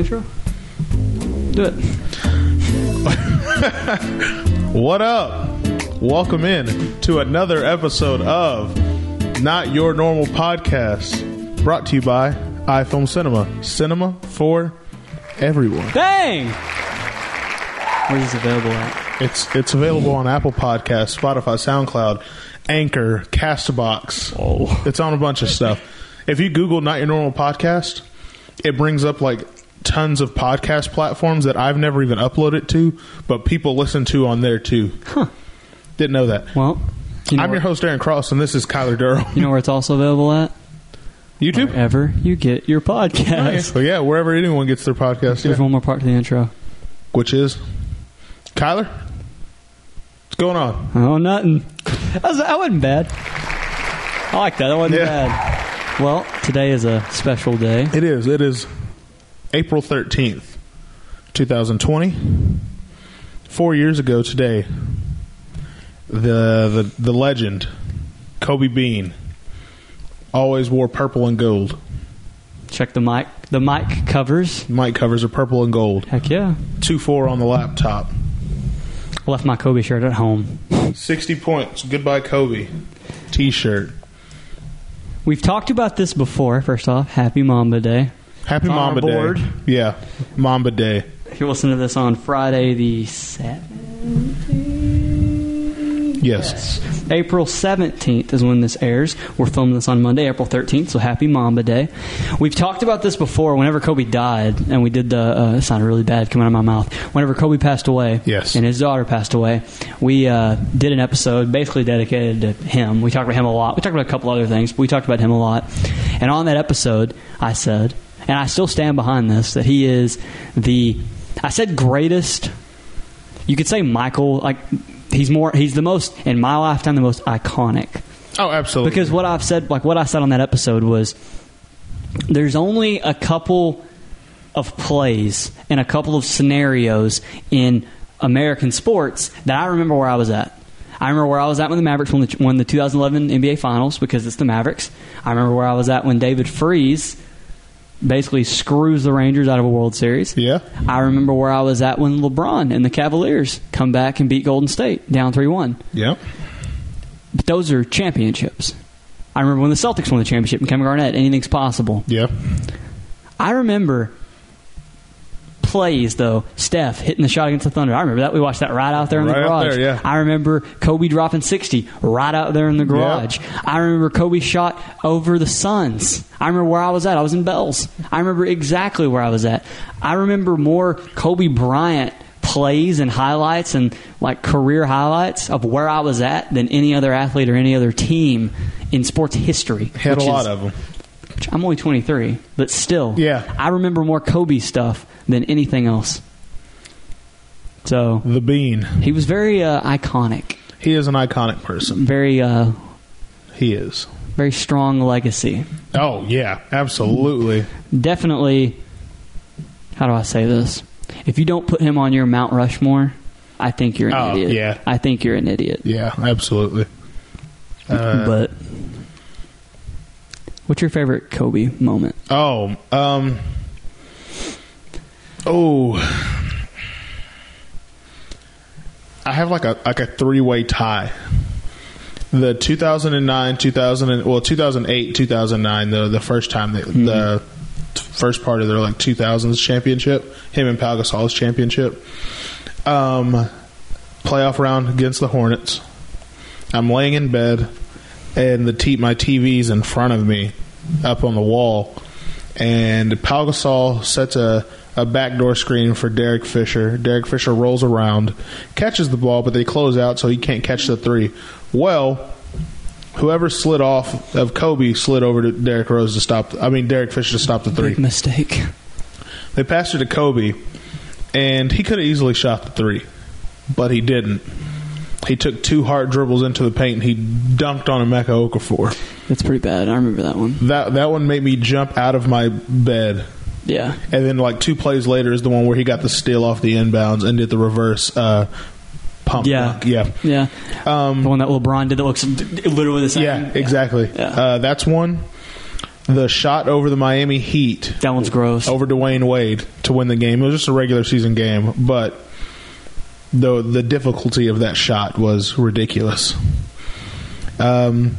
intro? Do it. What up? Welcome in to another episode of Not Your Normal Podcast, brought to you by iFilm Cinema. Cinema for everyone. Dang! Where's this available at? It's it's available on Apple Podcasts, Spotify, SoundCloud, Anchor, Castbox. Oh. It's on a bunch of stuff. If you Google Not Your Normal Podcast, it brings up like tons of podcast platforms that I've never even uploaded to, but people listen to on there too. Huh. Didn't know that. Well, you know, I'm your host, Aaron Cross, and this is Kyler Durrell. you know where it's also available at? YouTube? Wherever you get your podcast. So yeah, wherever anyone gets their podcast, There's yeah. one more part to the intro. which is Kyler. What's going on? Oh, nothing. That, was, that wasn't bad. I like that. That wasn't Yeah. bad. Well, today is a special day. It is. It is April thirteenth, two thousand twenty. Four years ago today, the the the legend Kobe Bean always wore purple and gold. Check the mic. The mic covers. Mic covers are purple and gold. Heck yeah. Two four on the laptop. Left my Kobe shirt at home. Sixty points. Goodbye, Kobe. T-shirt. We've talked about this before. First off, Happy Mamba Day. Happy On Mamba board. Day. Yeah, Mamba Day. If you listen to this on Friday the 7th, Yes. April 17th is when this airs. We're filming this on Monday, April 13th, so happy Mamba Day. We've talked about this before whenever Kobe died, and we did the, uh, it sounded really bad coming out of my mouth. Whenever Kobe passed away, Yes. and his daughter passed away, we uh, did an episode basically dedicated to him. We talked about him a lot. We talked about a couple other things, but we talked about him a lot. And on that episode, I said, and I still stand behind this, that he is the, I said greatest you could say Michael like he's more he's the most in my lifetime the most iconic Oh, absolutely. because what I've said like what I said on that episode was there's only a couple of plays and a couple of scenarios in American sports that I remember where I was at. I remember where I was at when the Mavericks won the, won the 2011 NBA Finals because it's the Mavericks. I remember where I was at when David Freese basically screws the Rangers out of a World Series. yeah. I remember where I was at when LeBron and the Cavaliers come back and beat Golden State down 3 1. Yeah. But those are championships. I remember when the Celtics won the championship and Kevin Garnett, anything's possible. Yeah. I remember plays, though, Steph hitting the shot against the Thunder. I remember that. We watched that right out there in the Right out garage. there, yeah. I remember Kobe dropping 60 right out there in the garage. I remember Kobe shot over the Suns. I remember where I was at. I was in Bells. I remember exactly where I was at. I remember more Kobe Bryant plays and highlights and like career highlights of where I was at than any other athlete or any other team in sports history. Had a lot is- of them. I'm only 23, but still, Yeah. I remember more Kobe stuff than anything else. So The Bean. he was very uh, iconic, He is an iconic person. very uh, He is. very strong legacy. Oh yeah, absolutely. Definitely. How do I say this? If you don't put him on your Mount Rushmore, I think you're an Oh, idiot. yeah. I think you're an idiot. Yeah, absolutely. Uh, but what's your favorite Kobe moment? oh, um, oh, I have like a like a three way tie. The 2009, 2000, and, well, 2008, 2009, the the first time that the first part of their like 2000s championship, him and Pau Gasol's championship, um, playoff round against the Hornets. I'm laying in bed, and the t- my TV's in front of me, up on the wall, and Pau Gasol sets a a backdoor screen for Derek Fisher. Derek Fisher rolls around, catches the ball, but they close out, so he can't catch the three. Well, whoever slid off of Kobe slid over to Derrick Rose to stop. I mean Derek Fisher to stop the three. Big mistake. They passed it to Kobe, and he could have easily shot the three, but he didn't. He took two hard dribbles into the paint and he dunked on a Emeka Okafor. That's pretty bad. I remember that one. That that one made me jump out of my bed. Yeah. And then like two plays later is the one where he got the steal off the inbounds and did the reverse uh, pump. Yeah. dunk. yeah, Yeah. um, the one that LeBron did that looks literally the same. yeah, exactly. Yeah. Uh, that's one. the shot over the Miami Heat That one's gross. over Dwyane Wade to win the game. It was just a regular season game, but the the difficulty of that shot was ridiculous. Um,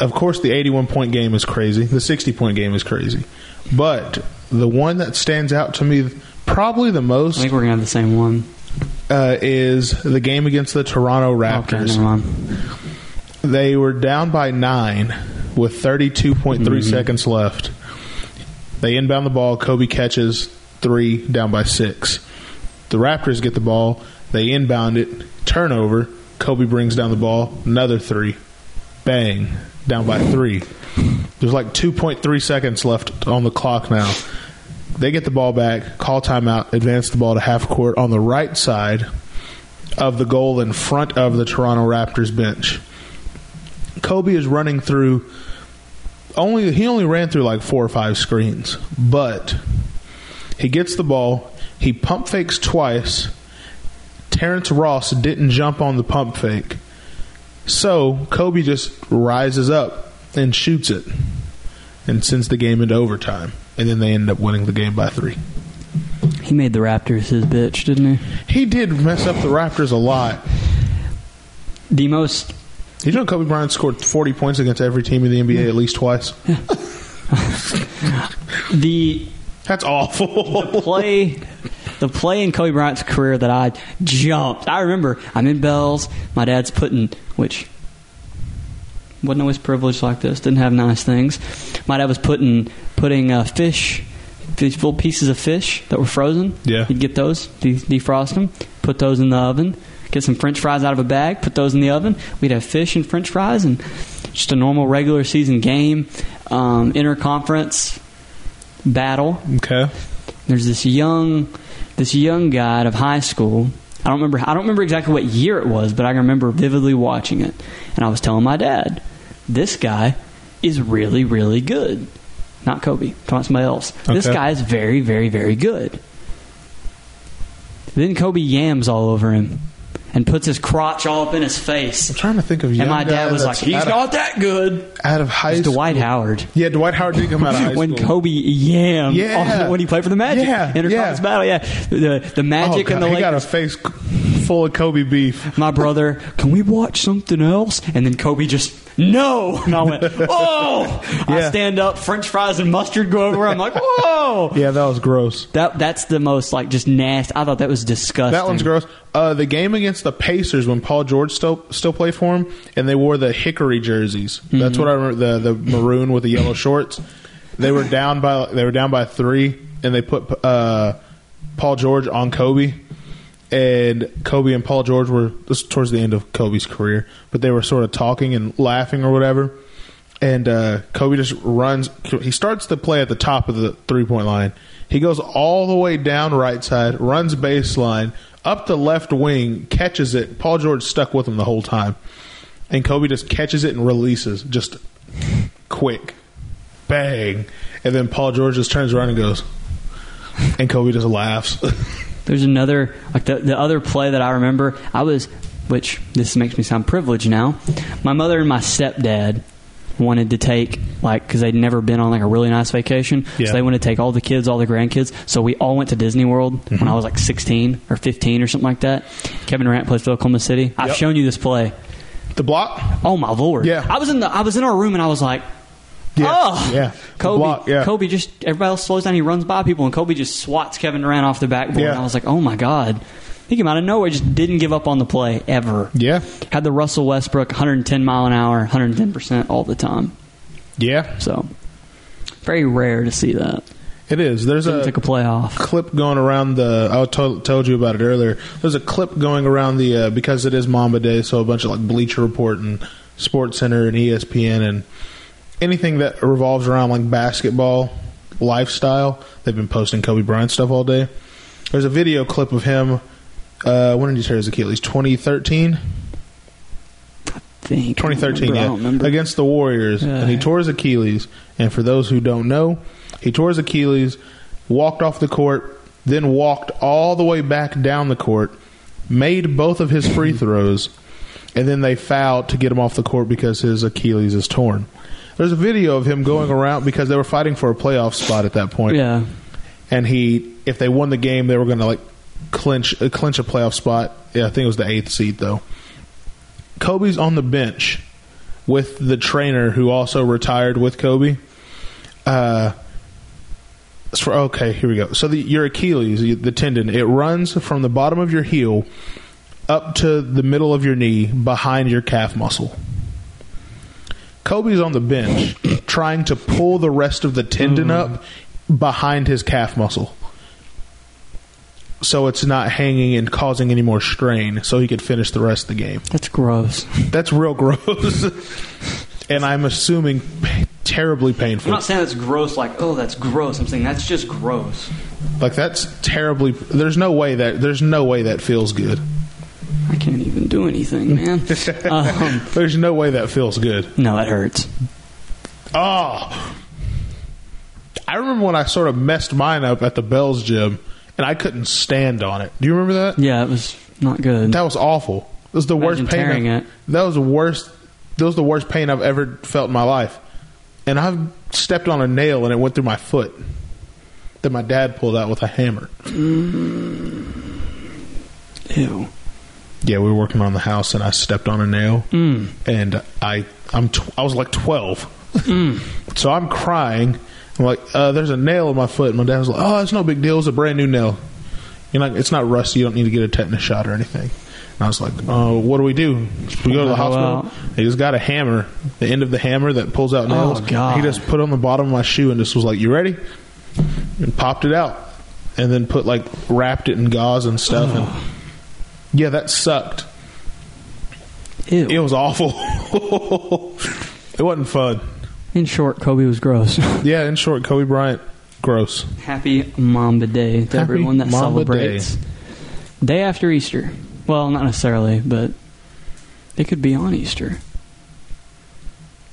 of course, the 81 point game is crazy. The 60 point game is crazy, but the one that stands out to me probably the most. I think we're gonna have the same one. uh, is the game against the Toronto Raptors. mind. They were down by nine with 32.3 seconds left. They inbound the ball. Kobe catches three, down by six. The Raptors get the ball. They inbound it. Turnover. Kobe brings down the ball. Another three. Bang. Down by three. There's like 2.3 seconds left on the clock now. They get the ball back, call timeout, advance the ball to half court on the right side of the goal in front of the Toronto Raptors bench. Kobe is running through only he only ran through like four or five screens, but he gets the ball, he pump fakes twice. Terrence Ross didn't jump on the pump fake. So Kobe just rises up and shoots it and sends the game into overtime. And then they end up winning the game by three. He made the Raptors his bitch, didn't he? He did mess up the Raptors a lot. The most You know Kobe Bryant scored 40 points against every team in the NBA at least twice? the That's awful. play the play in Kobe Bryant's career that I jumped. I remember I'm in Bell's. My dad's putting which wasn't always privileged like this. Didn't have nice things. My dad was putting putting uh, fish, these little pieces of fish that were frozen. Yeah. he'd get those, de- defrost them, put those in the oven. Get some French fries out of a bag, put those in the oven. We'd have fish and French fries, and just a normal regular season game, um, interconference battle okay. there's this young this young guy out of high school. I don't remember I don't remember exactly what year it was, but I can remember vividly watching it. And I was telling my dad, this guy is really, really good. Not Kobe, talking about somebody else. This guy is very, very, very good. Then Kobe yams all over him and puts his crotch all up in his face. I'm trying to think of young And my dad was like, he's not that good. of, out of high school. Dwight Howard. Yeah, Dwight Howard did come out of high when school. Kobe yammed Yeah. when he played for the Magic. Yeah, Interconference yeah. battle, yeah. The, the oh, Magic God, and the he got a face full of Kobe beef. My brother, can we watch something else? And then Kobe just, no! And I went, oh! I stand up, french fries and mustard go over. I'm like, whoa! Yeah, that was gross. That, that's the most, like, just nasty. I thought that was disgusting. That one's gross. Uh, the game against the Pacers when Paul George still still played for him, and they wore the hickory jerseys. That's what I remember. The the maroon with the yellow shorts. They were down by they were down by three, and they put uh, Paul George on Kobe, and Kobe and Paul George were towards the end of Kobe's career, but they were sort of talking and laughing or whatever. And uh, Kobe just runs. He starts the play at the top of the three point line. He goes all the way down right side, runs baseline up the left wing, catches it. Paul George stuck with him the whole time, and Kobe just catches it and releases just quick, bang, and then Paul George just turns around and goes, and Kobe just laughs. There's another like the the other play that I remember. I was, which this makes me sound privileged now. My mother and my stepdad wanted to take like because they'd never been on like a really nice vacation, Yeah. so they wanted to take all the kids, all the grandkids. So we all went to Disney World Mm-hmm. when I was like 16 or 15 or something like that. Kevin Durant plays for Oklahoma City. I've Yep. shown you this play. the block, Oh my lord! Yeah. I was in the I was in our room and I was like. Yeah, Oh, yeah. Kobe. block, yeah. Kobe just everybody else slows down. He runs by people, and Kobe just swats Kevin Durant off the backboard. Yeah. And I was like, oh my god, he came out of nowhere. Just didn't give up on the play ever. yeah, Had the Russell Westbrook 110 mile an hour, 110 percent all the time. yeah. So very rare to see that. It is. There's a take a play off. clip going around the. I told, told you about it earlier. There's a clip going around the uh, because it is Mamba Day, so a bunch of like Bleacher Report and Sports Center and ESPN and anything that revolves around like basketball lifestyle. They've been posting Kobe Bryant stuff all day. There's a video clip of him. Uh, when did he tear his Achilles? 2013. Think 2013, I yeah, don't remember. against the Warriors, and he tore his Achilles. And for those who don't know, he tore his Achilles, walked off the court, then walked all the way back down the court, made both of his free throws, and then they fouled to get him off the court because his Achilles is torn. There's a video of him going around because they were fighting for a playoff spot at that point. Yeah. and he if they won the game they were going to like clinch uh, clinch a playoff spot. Yeah, I think it was the eighth seed though. Kobe's on the bench with the trainer who also retired with Kobe. Uh, for okay, here we go. So the, your Achilles, the tendon, it runs from the bottom of your heel up to the middle of your knee behind your calf muscle. Kobe's on the bench trying to pull the rest of the tendon mm. up behind his calf muscle. So it's not hanging and causing any more strain so he could finish the rest of the game. That's gross. That's real gross. and I'm assuming terribly painful. I'm not saying that's gross like, oh, that's gross. I'm saying that's just gross. Like that's terribly there's no way that there's no way that feels good. I can't even do anything, man. um, There's no way that feels good. no, it hurts. Oh. I remember when I sort of messed mine up at the Bells gym and I couldn't stand on it. Do you remember that? Yeah, it was not good. That was awful. It was the Imagine worst pain. tearing I've- it. That was the worst. That was the worst pain I've ever felt in my life. And I've stepped on a nail and it went through my foot. That my dad pulled out with a hammer. Ew. Yeah, we were working on the house and I stepped on a nail Mm. and I I'm I was like 12. Mm. So I'm crying. I'm like, uh, there's a nail in my foot. And my dad was like, oh, it's no big deal. It's a brand new nail. You know, it's not rusty. You don't need to get a tetanus shot or anything. And I was like, oh, what do we do? We go to the hospital. He just got a hammer, the end of the hammer that pulls out nails. Oh, God. He just put it on the bottom of my shoe and just was like, you ready? And popped it out. And then put like, wrapped it in gauze and stuff. Oh. And yeah, that sucked. Ew. It was awful. it wasn't fun. In short, Kobe was gross. Yeah, in short, Kobe Bryant, gross. Happy Mamba Day to Happy everyone that Mamba celebrates. Day after Easter. Well, not necessarily, but it could be on Easter.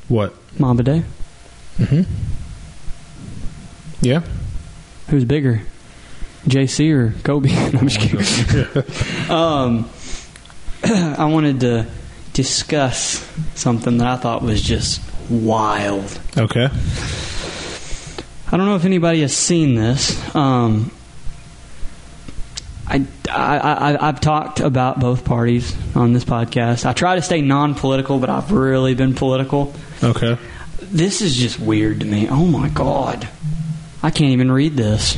What? Mamba Day. Mm-hmm. Yeah. Who's bigger, JC or Kobe? No, I'm just kidding. um, I wanted to discuss something that I thought was just wild. Okay. I don't know if anybody has seen this. Um, I, I, I, I've talked about both parties on this podcast. I try to stay non political, but I've really been political. Okay. This is just weird to me. Oh my God. I can't even read this.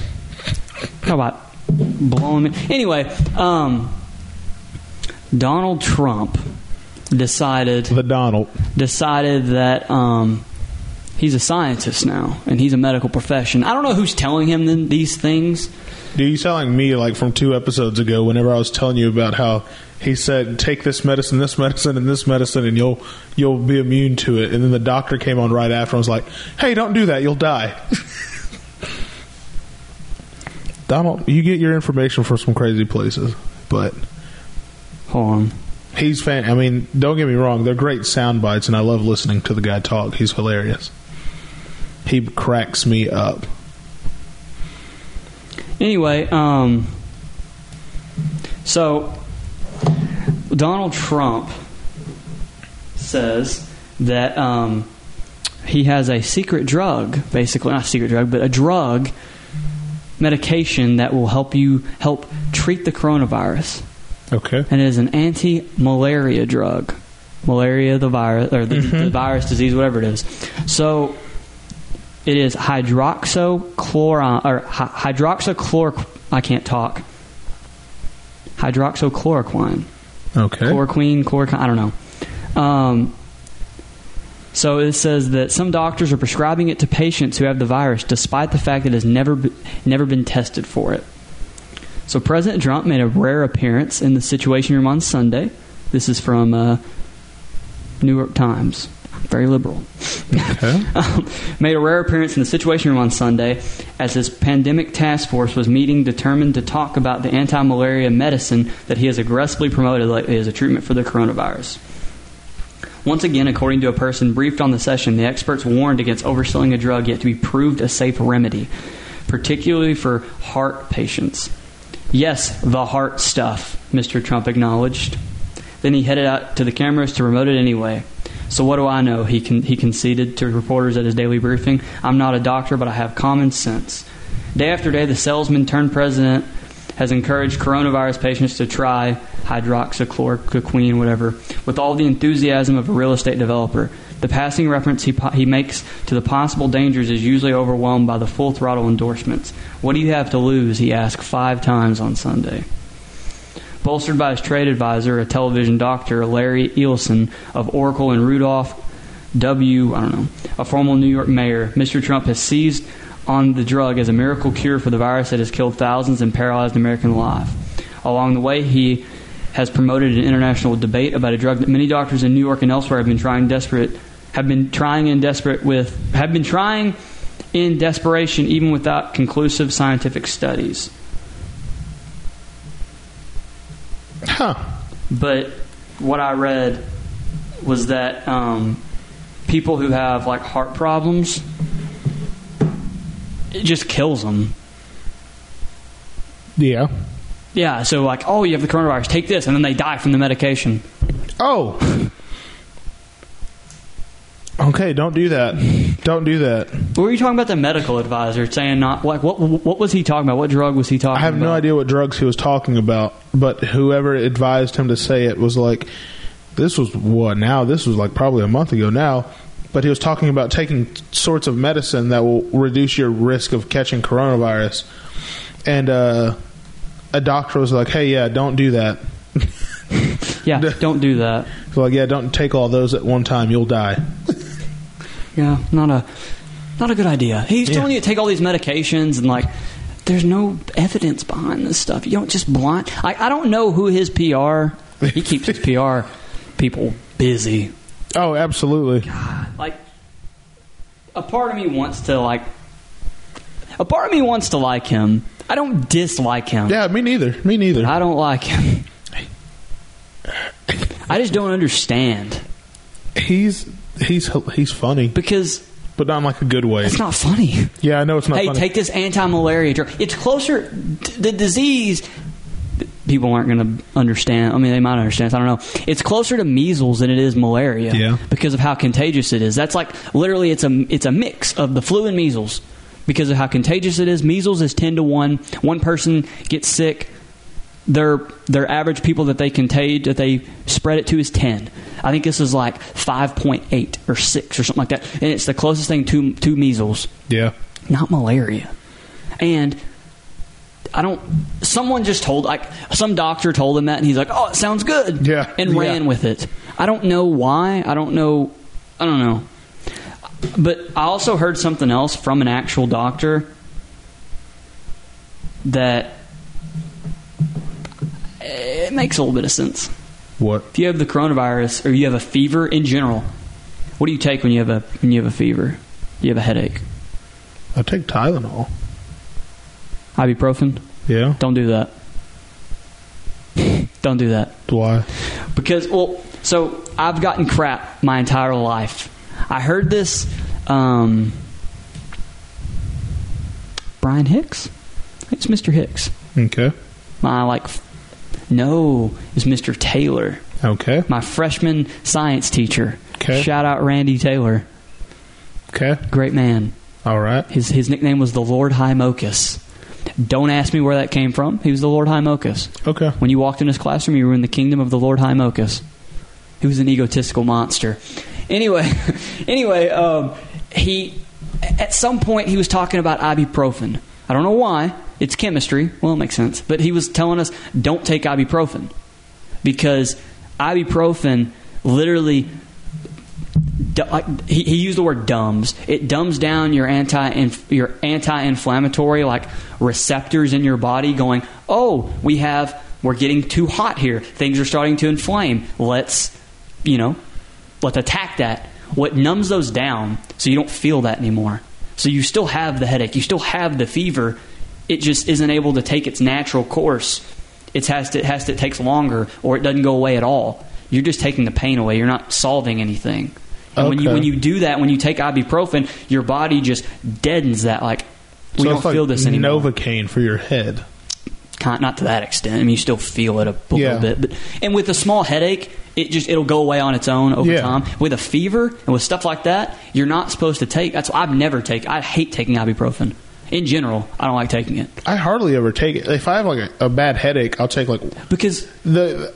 How about blowing me? Anyway, um, Donald Trump decided The Donald. decided that um, he's a scientist now and he's a medical profession. I don't know who's telling him th- these things. Dude, you sound like me like from two episodes ago whenever I was telling you about how he said take this medicine, this medicine, and this medicine and you'll you'll be immune to it. And then the doctor came on right after and was like, Hey, don't do that, you'll die. Donald, you get your information from some crazy places. But Hold on. he's fan I mean, don't get me wrong, they're great sound bites and I love listening to the guy talk. He's hilarious. He cracks me up. Anyway, um, so Donald Trump says that um, he has a secret drug, basically not a secret drug, but a drug medication that will help you help treat the coronavirus, Okay. and it is an anti-malaria drug, malaria the virus or the, the virus disease, whatever it is. So it is hydroxychloroquine or hy- hydroxychlor. I can't talk. Hydroxychloroquine, Okay. chloroquine, chloroquine. I don't know. Um, so it says that some doctors are prescribing it to patients who have the virus, despite the fact that it has never be, never been tested for it. So President Trump made a rare appearance in the Situation Room on Sunday. This is from uh, New York Times. Very liberal. Okay. Um, made a rare appearance in the Situation Room on Sunday as his pandemic task force was meeting determined to talk about the anti malaria medicine that he has aggressively promoted lately as a treatment for the coronavirus. Once again, according to a person briefed on the session, the experts warned against overselling a drug yet to be proved a safe remedy, particularly for heart patients. Yes, the heart stuff, Mr. Trump acknowledged. Then he headed out to the cameras to promote it anyway. So what do I know? He con- he conceded to reporters at his daily briefing. I'm not a doctor, but I have common sense. Day after day, the salesman turned president has encouraged coronavirus patients to try hydroxychloroquine, whatever, with all the enthusiasm of a real estate developer. The passing reference he, po- he makes to the possible dangers is usually overwhelmed by the full throttle endorsements. What do you have to lose? He asked five times on Sunday. Bolstered by his trade advisor, a television doctor, Larry Ellison of Oracle and Rudolph W. I don't know, a former New York mayor, Mr. Trump has seized on the drug as a miracle cure for the virus that has killed thousands and paralyzed American life. Along the way, he has promoted an international debate about a drug that many doctors in New York and elsewhere have been trying desperate have been trying in desperate with have been trying in desperation even without conclusive scientific studies. Huh. But what I read was that um, people who have like heart problems, it just kills them. Yeah. Yeah, so like, oh, you have the coronavirus, take this, and then they die from the medication. Oh. Okay, don't do that. Don't do that. What were you talking about? The medical advisor saying not like what? What was he talking about? What drug was he talking? About? I have about? no idea what drugs he was talking about, but whoever advised him to say it was like, this was what now? This was like probably a month ago now. But he was talking about taking sorts of medicine that will reduce your risk of catching coronavirus. And uh, a doctor was like, hey, yeah, don't do that. Yeah, don't do that. So like, yeah, don't take all those at one time. You'll die. Yeah, not a not a good idea. He's Yeah. telling you to take all these medications and like there's no evidence behind this stuff. You don't just blind. I, I don't know who his PR. He keeps his PR people busy. Oh, absolutely. God, Like a part of me wants to like a part of me wants to like him. I don't dislike him. Yeah, me neither. Me neither. I don't like him. I just don't understand He's he's he's funny, because but not in like a good way. it's not funny. Yeah, I know it's not. Funny. Hey, funny. take this anti-malaria drug. It's closer. The disease. People aren't going to understand. I mean, they might understand. I don't know. It's closer to measles than it is malaria. Yeah. Because of how contagious it is. That's like literally it's a it's a mix of the flu and measles. Because of how contagious it is. Measles is ten to one. One person gets sick. Their their average people that they contage that they spread it to is ten. I think this is like five point eight or six or something like that. And it's the closest thing to to measles yeah, not malaria. And I don't. Someone just told, like, some doctor told him that, and he's like, "Oh, it sounds good," Yeah. and ran Yeah. with it. I don't know why. I don't know. I don't know. But I also heard something else from an actual doctor that it makes a little bit of sense. what? If you have the coronavirus or you have a fever in general, what do you take when you have a when you have a fever? You have a headache. I take Tylenol. Ibuprofen. Yeah, Don't do that. Don't do that. why? Because, well, so I've gotten crap my entire life. I heard this, um, Brian Hicks? It's Mr. Hicks. Okay, My, like, no, it's Mr. Taylor. okay, My freshman science teacher. Okay. Shout out Randy Taylor. okay. Great man. All right. His, his nickname was the Lord High Mocus. Don't ask me where that came from. He was the Lord High Mocus. Okay. When you walked in his classroom, you were in the kingdom of the Lord High Mocus. He was an egotistical monster. Anyway, anyway, um, he at some point he was talking about ibuprofen. I don't know why. It's chemistry. Well, it makes sense. But he was telling us don't take ibuprofen because ibuprofen literally Uh, he, he used the word dumbs. It dumbs down your anti your anti-inflammatory like receptors in your body, going, "Oh, we have we're getting too hot here. Things are starting to inflame. Let's, you know, let's attack that." What numbs those down so you don't feel that anymore. So you still have the headache, you still have the fever. It just isn't able to take its natural course. It has to, it has to it takes longer, or it doesn't go away at all. You're just taking the pain away. You're not solving anything. And when you when you do that, when you take ibuprofen, your body just deadens that. Like we so don't it's like feel this anymore. Novocaine for your head. not to that extent. I mean, you still feel it a, a Yeah. little bit, but and with a small headache, it just it'll go away on its own over Yeah. time. With a fever and with stuff like that, you're not supposed to take. That's why I've never taken. I hate taking ibuprofen in general. I don't like taking it I hardly ever take it. If I have like a, a bad headache, I'll take like because the.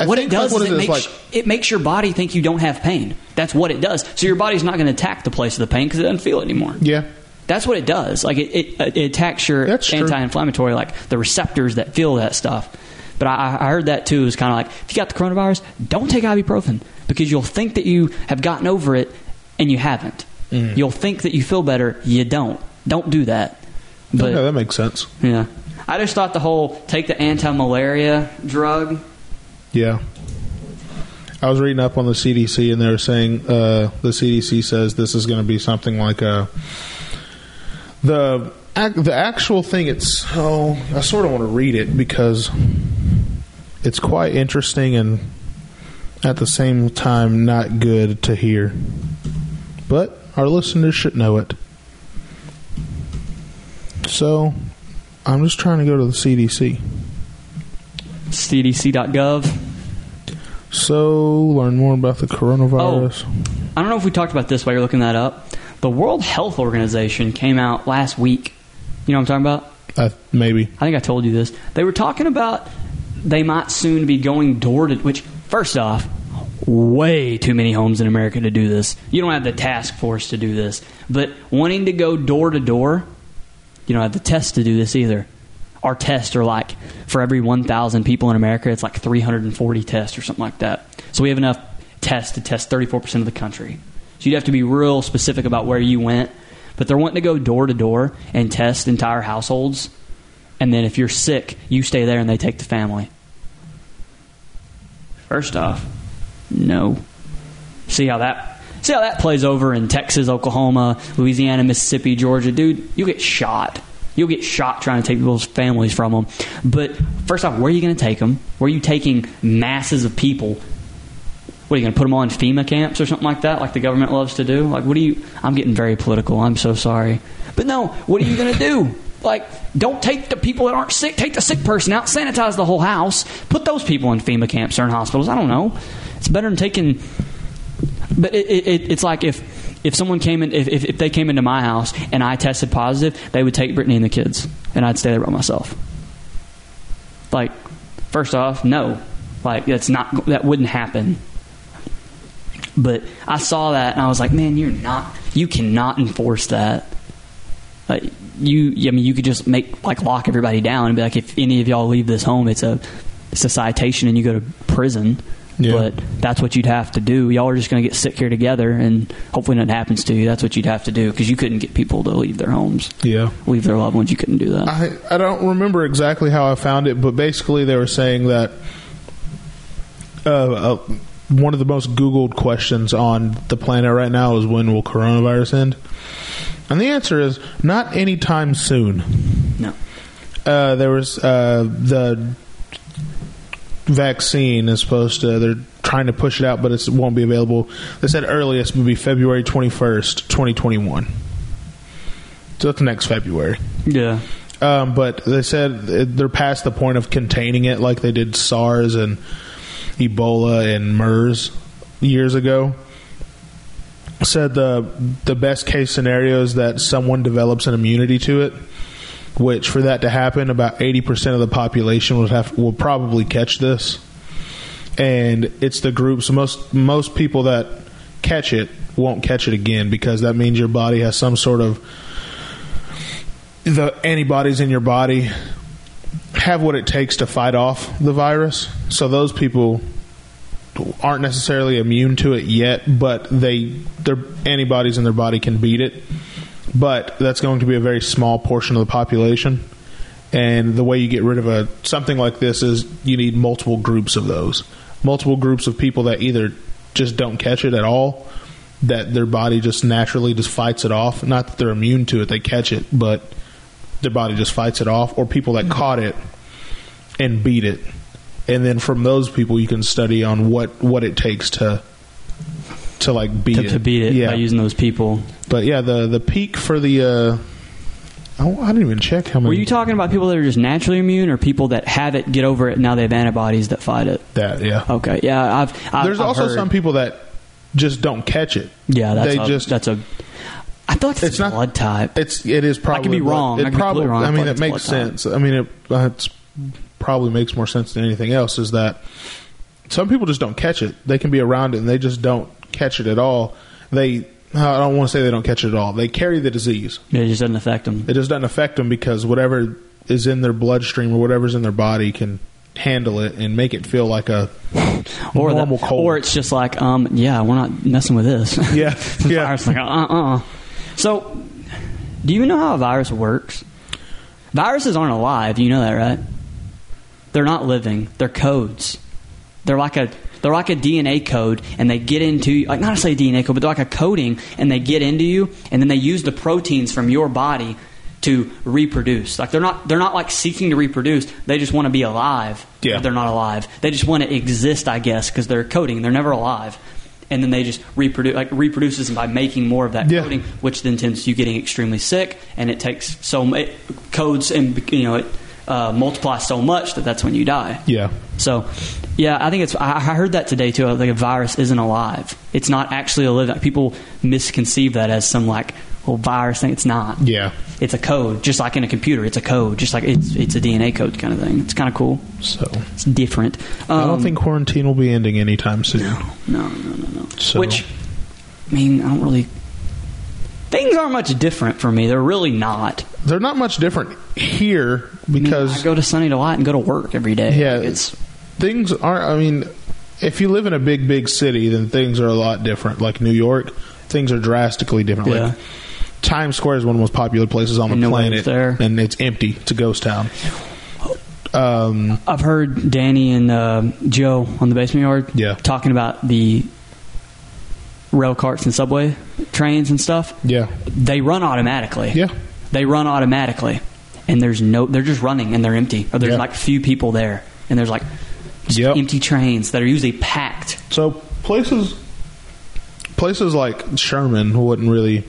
I what it does like, is it is makes like it makes your body think you don't have pain. That's what it does. So your body's not going to attack the place of the pain because it doesn't feel it anymore. yeah. That's what it does. Like it, it, it attacks your That's anti-inflammatory, like the receptors that feel that stuff. But I, I heard that too. Is kind of like if you got the coronavirus, don't take ibuprofen because you'll think that you have gotten over it and you haven't. Mm. You'll think that you feel better, you don't. Don't do that. But okay, that makes sense. yeah, I just thought the whole take the anti-malaria drug. Yeah. I was reading up on the CDC, and they were saying uh, the CDC says this is going to be something like a the ac- the actual thing. It's oh, I sort of want to read it because it's quite interesting and at the same time not good to hear. But our listeners should know it. So I'm just trying to go to the CDC. CDC.gov. So, learn more about the coronavirus. I don't know if we talked about this while you're looking that up. The World Health Organization came out last week. You know what I'm talking about? Uh, maybe. I think I told you this. They were talking about they might soon be going door to door, which first off, way too many homes in America to do this. You don't have the task force to do this. But wanting to go door to door, you don't have the tests to do this either. Our tests are like for every 1,000 people in America, it's like 340 tests or something like that. So we have enough tests to test 34% of the country. So you'd have to be real specific about where you went. But they're wanting to go door to door and test entire households. And then if you're sick, you stay there and they take the family. First off, no. See how that see how that plays over in Texas, Oklahoma, Louisiana, Mississippi, Georgia, dude. You get shot. You'll get shot trying to take people's families from them. But first off, where are you going to take them? Where are you taking masses of people? What are you going to put them all in FEMA camps or something like that, like the government loves to do? Like, what do you? I'm getting very political. I'm so sorry, but no. What are you going to do? Like, don't take the people that aren't sick. Take the sick person out. Sanitize the whole house. Put those people in FEMA camps or in hospitals. I don't know. It's better than taking but it, it, it, it's like if if someone came in, if, if, they came into my house and I tested positive, they would take Brittany and the kids, and I'd stay there by myself. Like, first off, no, like that's not that wouldn't happen. But I saw that and I was like, man, you're not, you cannot enforce that. Like you, I mean, you could just make like lock everybody down and be like, if any of y'all leave this home, it's a it's a citation and you go to prison. Yeah. But that's what you'd have to do. Y'all are just going to get sick here together, and hopefully nothing happens to you. That's what you'd have to do because you couldn't get people to leave their homes, Yeah. leave their loved ones. You couldn't do that. I, I don't remember exactly how I found it, but basically they were saying that uh, uh, one of the most Googled questions on the planet right now is when will coronavirus end? And the answer is not anytime soon. no. Uh, there was uh, the vaccine is supposed to they're trying to push it out but it's, it won't be available they said earliest would be february 21st 2021 so that's next february Yeah. um, but they said they're past the point of containing it like they did SARS and Ebola and MERS years ago. Said the the best case scenario is that someone develops an immunity to it, which for that to happen, about eighty percent of the population would have will probably catch this, and it's the groups most most people that catch it won't catch it again because that means your body has some sort of the antibodies in your body have what it takes to fight off the virus. So those people aren't necessarily immune to it yet, but they their antibodies in their body can beat it. But that's going to be a very small portion of the population. And the way you get rid of a something like this is you need multiple groups of those. Multiple groups of people that either just don't catch it at all, that their body just naturally just fights it off. Not that they're immune to it, they catch it, but their body just fights it off, or people that caught it and beat it. And then from those people, you can study on what, what it takes to to like beat To, it. to beat it Yeah, by using those people. but yeah, the the peak for the uh, I, I didn't even check how many. Were you talking about people that are just naturally immune, or people that have it, get over it, and now they have antibodies that fight it? that? Yeah. Okay, yeah, I've. I've There's I've also heard- some people that just don't catch it. Yeah, that's they a, just that's a. I thought it's, not- blood type. It's it is probably be blood- wrong. It I could probably wrong. I I mean it makes blood type. sense. I mean it uh, it's probably makes more sense than anything else. Is that some people just don't catch it. They can be around it and they just don't catch it at all. They I don't want to say they don't catch it at all. They carry the disease. it just doesn't affect them. It just doesn't affect them because whatever is in their bloodstream or whatever's in their body can handle it and make it feel like a Or normal that, cold. or it's just like, um, yeah, we're not messing with this. yeah, The yeah. like, uh, uh, uh. So, do you know how a virus works? Viruses aren't alive. You know that, right? They're not living. They're codes. They're like a they're like a DNA code, and they get into like not necessarily a DNA code, but they're like a coding, and they get into you, and then they use the proteins from your body to reproduce. Like they're not they're not like seeking to reproduce. They just want to be alive. Yeah. But they're not alive. They just want to exist, I guess, because they're coding. They're never alive. And then they just reproduce, like reproduces by making more of that Yeah. coding, which then tends to you getting extremely sick. And it takes so it codes and you know it uh, multiplies so much that that's when you die. Yeah. So, yeah, I think it's. I, I heard that today too. Like a virus isn't alive. It's not actually a living. People misconceive that as some like well virus thing. It's not. Yeah. It's a code, just like in a computer. It's a code, just like it's it's a DNA code kind of thing. It's kind of cool. So It's different. I don't Um, think quarantine will be ending anytime soon. No, no, no, no, no. So- Which, I mean, I don't really. Things aren't much different for me. They're really not. They're not much different here I mean, because I go to Sunny Delight and go to work every day. Yeah. Like, it's things aren't. I mean, if you live in a big, big city, then things are a lot different. Like New York, things are drastically different. Yeah. Like Times Square is one of the most popular places on And the nobody's planet, there. and it's empty. It's a ghost town. Um, I've heard Danny and uh, Joe on the basement yard Yeah. talking about the rail carts and subway trains and stuff. yeah, They run automatically. yeah, They run automatically, and there's no. They're just running and they're empty. Or there's Yeah. like few people there, and there's like Yep. empty trains that are usually packed. So places, places like Sherman wouldn't really.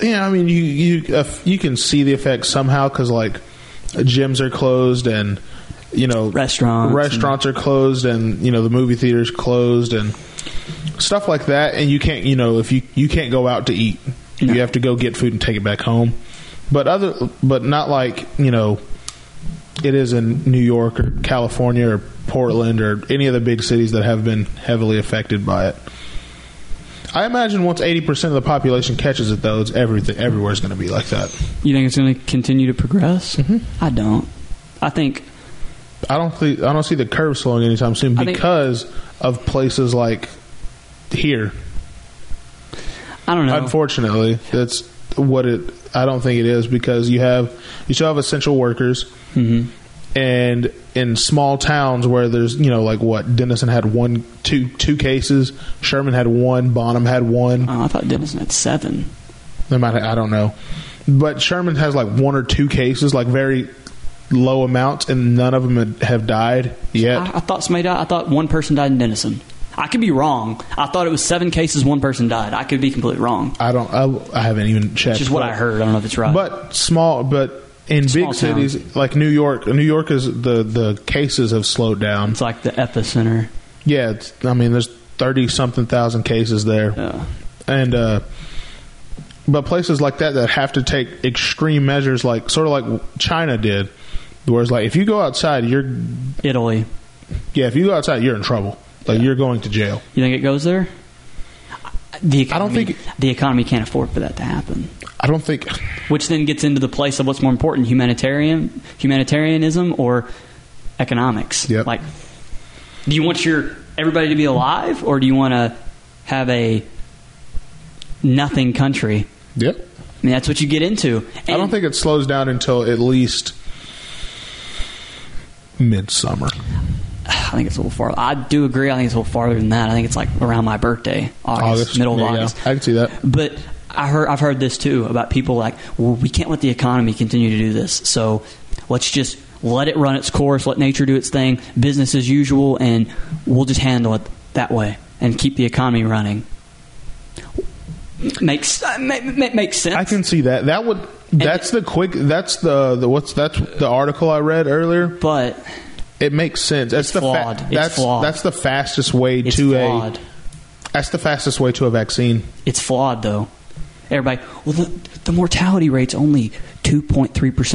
Yeah, I mean, you you uh, you can see the effect somehow because like gyms are closed and you know Restaurants restaurants are closed and you know the movie theaters closed and stuff like that and you can't you know if you you can't go out to eat No. you have to go get food and take it back home but other but not like you know it is in New York or California or Portland or any of the big cities that have been heavily affected by it. I imagine once eighty percent of the population catches it, though, it's everything. Everywhere's going to be like that. You think it's going to continue to progress? Mm-hmm. I don't. I think I don't think I don't see the curve slowing anytime soon I think- because of places like here. I don't know. Unfortunately, that's what it. I don't think it is because you have you still have essential workers, hmm and in small towns where there's you know like what Denison had one two two cases, Sherman had one, Bonham had one. Oh, I thought Denison had seven. They might I don't know, but Sherman has like one or two cases, like very low amounts, and none of them have died yet. I, I thought somebody died. I thought one person died in Denison. I could be wrong. I thought it was seven cases, one person died. I could be completely wrong. I don't. I, I haven't even checked. Which is what I heard. I don't know if it's right. But small, but in Small big cities like New York, New York is the the cases have slowed down. it's like the epicenter. Yeah, it's, I mean, there's thirty something thousand cases there, Uh, and uh, but places like that that have to take extreme measures, like sort of like China did, whereas like if you go outside, you're Italy. yeah, if you go outside, you're in trouble. Like you're going to jail. You think it goes there? The economy, I don't think- the economy can't afford for that to happen. I don't think. Which then gets into the place of what's more important: humanitarian, humanitarianism, or economics. Yep. Like, do you want your everybody to be alive, or do you want to have a nothing country? Yep. I mean, that's what you get into. I don't think it slows down until at least midsummer. I think it's a little far. I do agree. I think it's a little farther than that. I think it's like around my birthday, August, August, middle of yeah, August. I can see that. But I heard I've heard this too about people like, well, we can't let the economy continue to do this. So let's just let it run its course, let nature do its thing, business as usual, and we'll just handle it that way and keep the economy running. Makes uh, ma- ma- makes sense. I can see that. That would That's the quick. That's the, the what's that's the article I read earlier. But It makes sense. That's the flawed. It's that's flawed. that's the fastest way it's to flawed. a that's the fastest way to a vaccine. It's flawed, though. Everybody, well, the, the mortality rate's only 2.3%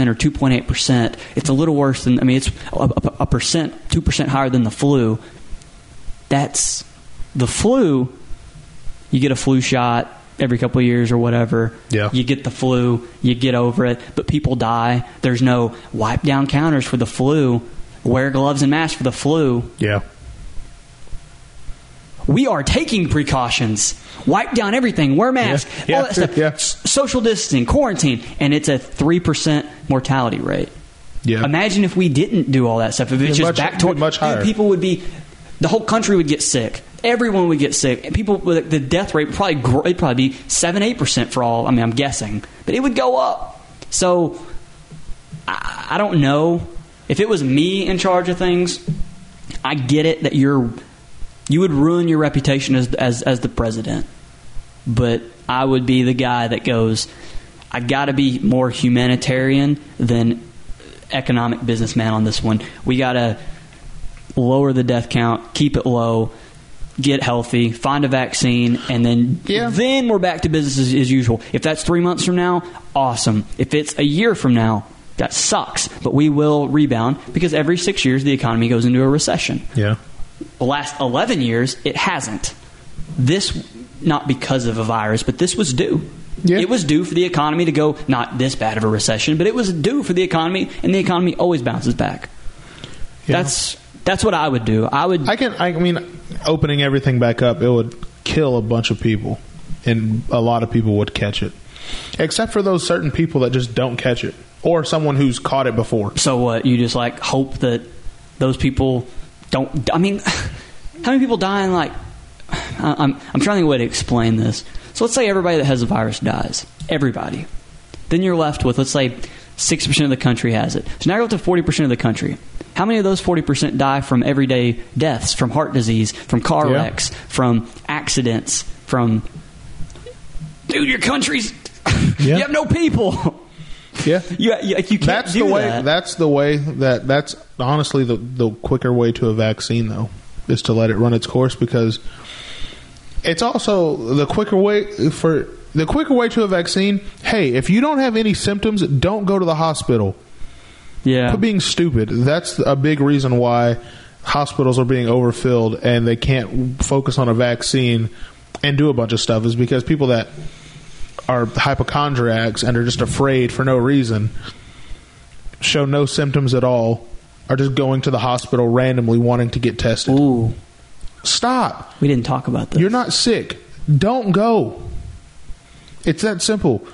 or 2.8%. It's a little worse than, I mean, it's a, a, a percent, 2% higher than the flu. That's the flu. You get a flu shot every couple of years or whatever. Yeah. You get the flu, you get over it, but people die. There's no wipe down counters for the flu, wear gloves and masks for the flu. Yeah. We are taking precautions. Wipe down everything. Wear masks. Yeah, all that stuff. yeah. Social distancing, quarantine, and it's a three percent mortality rate. Yeah. Imagine if we didn't do all that stuff. If it's just much- back to much higher. people would be. The whole country would get sick. Everyone would get sick. People, the death rate would probably it'd probably be seven, eight percent for all. I mean, I'm guessing, but it would go up. So I, I don't know if it was me in charge of things. I get it that you're you would ruin your reputation as as as the president, but I would be the guy that goes. I got to be more humanitarian than economic businessman on this one. We got to lower the death count, keep it low, get healthy, find a vaccine, and then Yeah. then we're back to business as, as usual. If that's three months from now, awesome. If it's a year from now, that sucks. But we will rebound because every six years the economy goes into a recession Yeah. the last 11 years, it hasn't. This, not because of a virus, but this was due. Yeah. It was due for the economy to go, not this bad of a recession, but it was due for the economy, and the economy always bounces back. Yeah. That's that's what I would do. I would. I can. I mean, opening everything back up, it would kill a bunch of people, and a lot of people would catch it, except for those certain people that just don't catch it, or someone who's caught it before. so what? You just like hope that those people don't. I mean, how many people die in like? I- I'm I'm trying to think of a way to explain this. So let's say everybody that has the virus dies. Everybody. Then you're left with let's say six percent of the country has it. So now you're up to forty percent of the country. How many of those forty percent die from everyday deaths, from heart disease, from car Yeah. wrecks, from accidents, from dude, your country's Yeah. you have no people. Yeah. You, you, you can't That's the way. that. That's the way. That that's honestly the the quicker way to a vaccine, though, is to let it run its course because it's also the quicker way for the quicker way to a vaccine. Hey, if you don't have any symptoms, don't go to the hospital. Yeah. Quit being stupid. That's a big reason why hospitals are being overfilled and they can't focus on a vaccine and do a bunch of stuff is because people that are hypochondriacs and are just afraid for no reason show no symptoms at all are just going to the hospital randomly wanting to get tested. Ooh, Stop. we didn't talk about this. You're not sick. Don't go. It's that simple.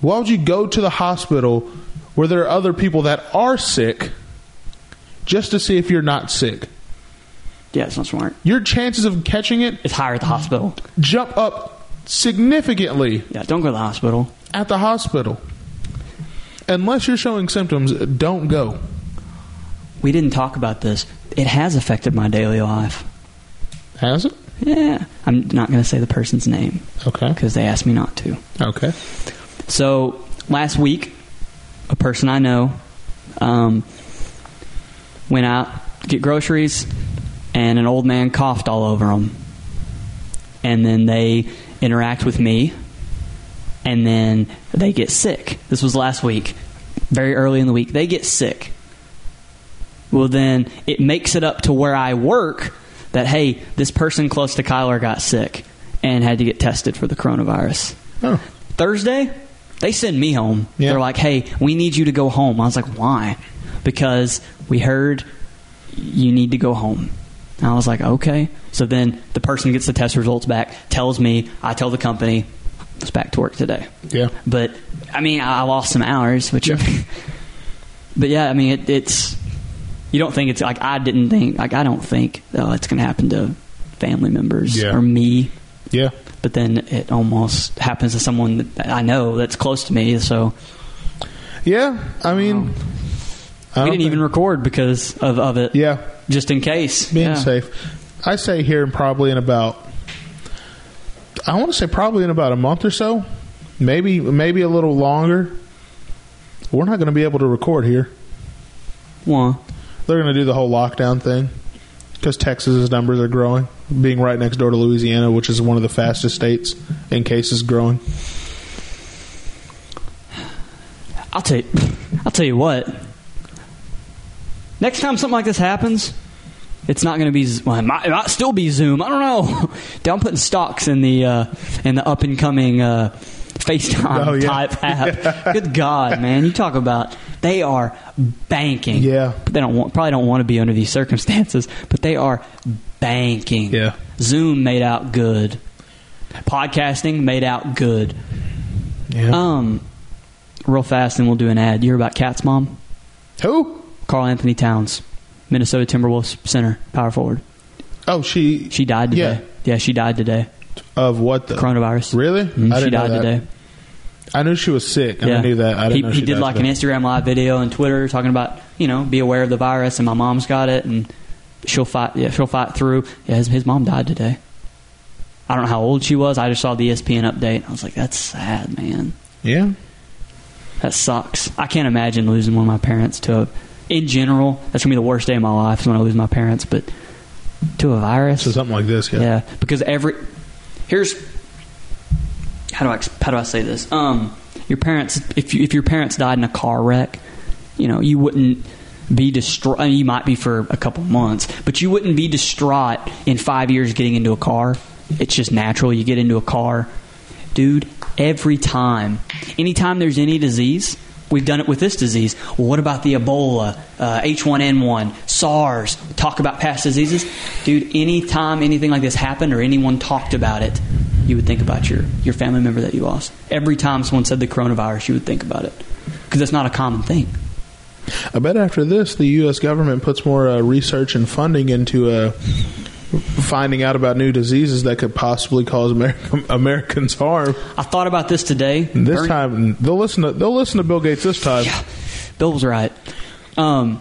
Why would you go to the hospital where there are other people that are sick just to see if you're not sick? Yeah, it's not smart. Your chances of catching it It's higher at the hospital. jump up significantly Yeah, don't go to the hospital. at the hospital. Unless you're showing symptoms, don't go. We didn't talk about this. It has affected my daily life. Has it? Yeah, I'm not going to say the person's name Okay. because they asked me not to. Okay. So last week, a person I know um, went out to get groceries, and an old man coughed all over them. And then they interact with me, and then they get sick. This was last week, very early in the week. They get sick. Well, then it makes it up to where I work that hey, this person close to Kyler got sick and had to get tested for the coronavirus. Oh. Thursday, they send me home. Yeah. They're like, "Hey, we need you to go home." I was like, "Why?" Because we heard you need to go home. And I was like, "Okay." So then the person gets the test results back, tells me, I tell the company, it's back to work today. Yeah. But I mean, I lost some hours, which. Yeah. but yeah, I mean, it, it's you don't think it's like I didn't think like I don't think oh it's going to happen to family members Yeah. or me Yeah. But then it almost happens to someone that I know that's close to me. So Yeah. I mean, I we didn't even record because of, of it. Yeah. just in case. being Yeah. safe. I say here probably in about I want to say probably in about a month or so, maybe maybe a little longer. We're not going to be able to record here. One. They're going to do the whole lockdown thing because Texas's numbers are growing, being right next door to Louisiana, which is one of the fastest states in cases growing. I'll tell you, I'll tell you what. Next time something like this happens, it's not going to be. Well, it might, it might still be Zoom. I don't know. I'm putting stocks in the uh, in the up and coming uh, FaceTime Oh, yeah. type app. Good God, man! You talk about they are banking. Yeah. but They don't want, probably don't want to be under these circumstances, but they are banking. Yeah. Zoom made out good. Podcasting made out good. Yeah. Um, real fast, and we'll do an ad. You hear about KAT's mom? Who? Karl-Anthony Towns, Minnesota Timberwolves center, power forward. Oh, she. She died today. Yeah. Yeah, she died today. Of what the Coronavirus. Really? I she died today. I knew she was sick, yeah. I knew that. I didn't he know he did like an. Instagram live video and Twitter talking about you know be aware of the virus and my mom's got it and she'll fight. Yeah, she'll fight through. Yeah, his, his mom died today. I don't know how old she was. I just saw the ESPN update. I was like, that's sad, man. Yeah. That sucks. I can't imagine losing one of my parents to a. In general, that's gonna be the worst day of my life is when I lose my parents. But to a virus, So something like this. Yeah. yeah, because every here's how do I how do I say this? Um, your parents, if you, if your parents died in a car wreck, you know you wouldn't be distraught. I mean, you might be for a couple months, but you wouldn't be distraught in five years getting into a car. It's just natural. You get into a car, dude. Every time, anytime there's any disease. We've done it with this disease. Well, what about the Ebola, uh, H1N1, SARS? Talk about past diseases, dude. Anytime anything like this happened or anyone talked about it, you would think about your your family member that you lost. Every time someone said the coronavirus, you would think about it because it's not a common thing. I bet after this, the U.S. government puts more uh, research and funding into uh, finding out about new diseases that could possibly cause American, Americans harm. I thought about this today. This time, they'll listen to they'll listen to Bill Gates this time. Yeah, Bill was right. Um,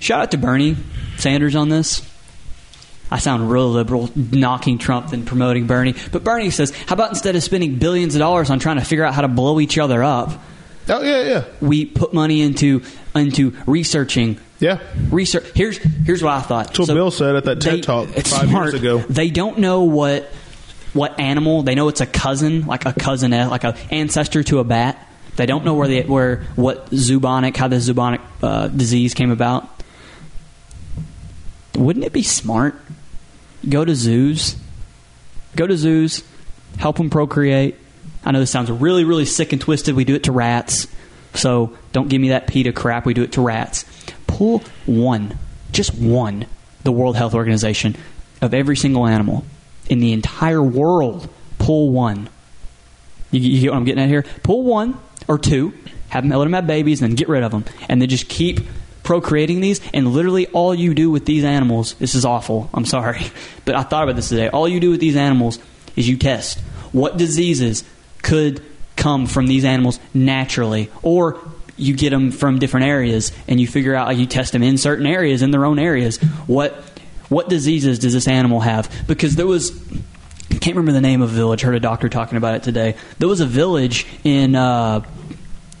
shout out to Bernie Sanders on this. I sound real liberal, knocking Trump and promoting Bernie. But Bernie says, how about instead of spending billions of dollars on trying to figure out how to blow each other up, Oh yeah, yeah, we put money into into researching yeah. research. Here's here's what I thought. That's what Bill said at that TED Talk five smart. years ago. They don't know what what animal. They know it's a cousin, like a cousin, like a ancestor to a bat. They don't know where the where what zoonotic, how the zoonotic uh, disease came about. Wouldn't it be smart? Go to zoos. Go to zoos. Help them procreate. I know this sounds really, really sick and twisted. We do it to rats. So don't give me that PETA crap. We do it to rats. Pull one, just one, the World Health Organization of every single animal in the entire world. Pull one. You, you get what I'm getting at here? Pull one or two, have them, let them have babies, and then get rid of them. And then just keep procreating these. And literally all you do with these animals, this is awful. I'm sorry. But I thought about this today. All you do with these animals is you test what diseases could come from these animals naturally. Or you get them from different areas and you figure out, like you test them in certain areas, in their own areas. What, what diseases does this animal have? Because there was I can't remember the name of a village. Heard a doctor talking about it today. There was a village in uh,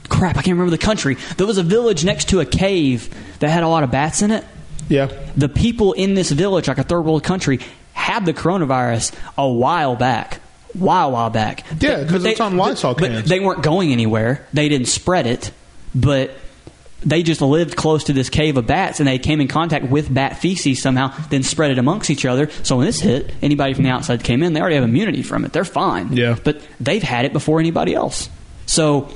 crap. I can't remember the country. There was a village next to a cave that had a lot of bats in it. Yeah, The people in this village, like a third world country, had the coronavirus a while back. While while back. Yeah, because it's on Lysol but cans. They weren't going anywhere. They didn't spread it, but they just lived close to this cave of bats and they came in contact with bat feces somehow, then spread it amongst each other. So when this hit, anybody from the outside came in, they already have immunity from it. They're fine. Yeah. But they've had it before anybody else. So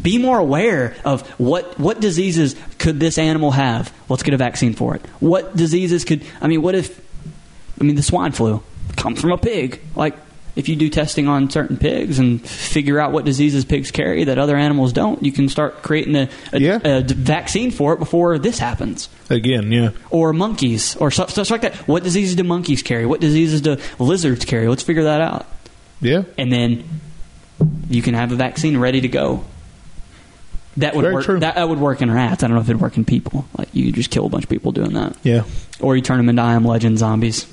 be more aware of what what diseases could this animal have. Let's get a vaccine for it. What diseases could I mean, what if I mean the swine flu comes from a pig. Like if you do testing on certain pigs and figure out what diseases pigs carry that other animals don't, you can start creating a, a, Yeah. a vaccine for it before this happens. again, yeah. Or monkeys, or stuff, stuff like that. What diseases do monkeys carry? What diseases do lizards carry? Let's figure that out. Yeah. And then you can have a vaccine ready to go. That would Very work. That, that would work in rats. I don't know if it'd work in people. Like you just kill a bunch of people doing that, Yeah. or you turn them into I Am Legend zombies.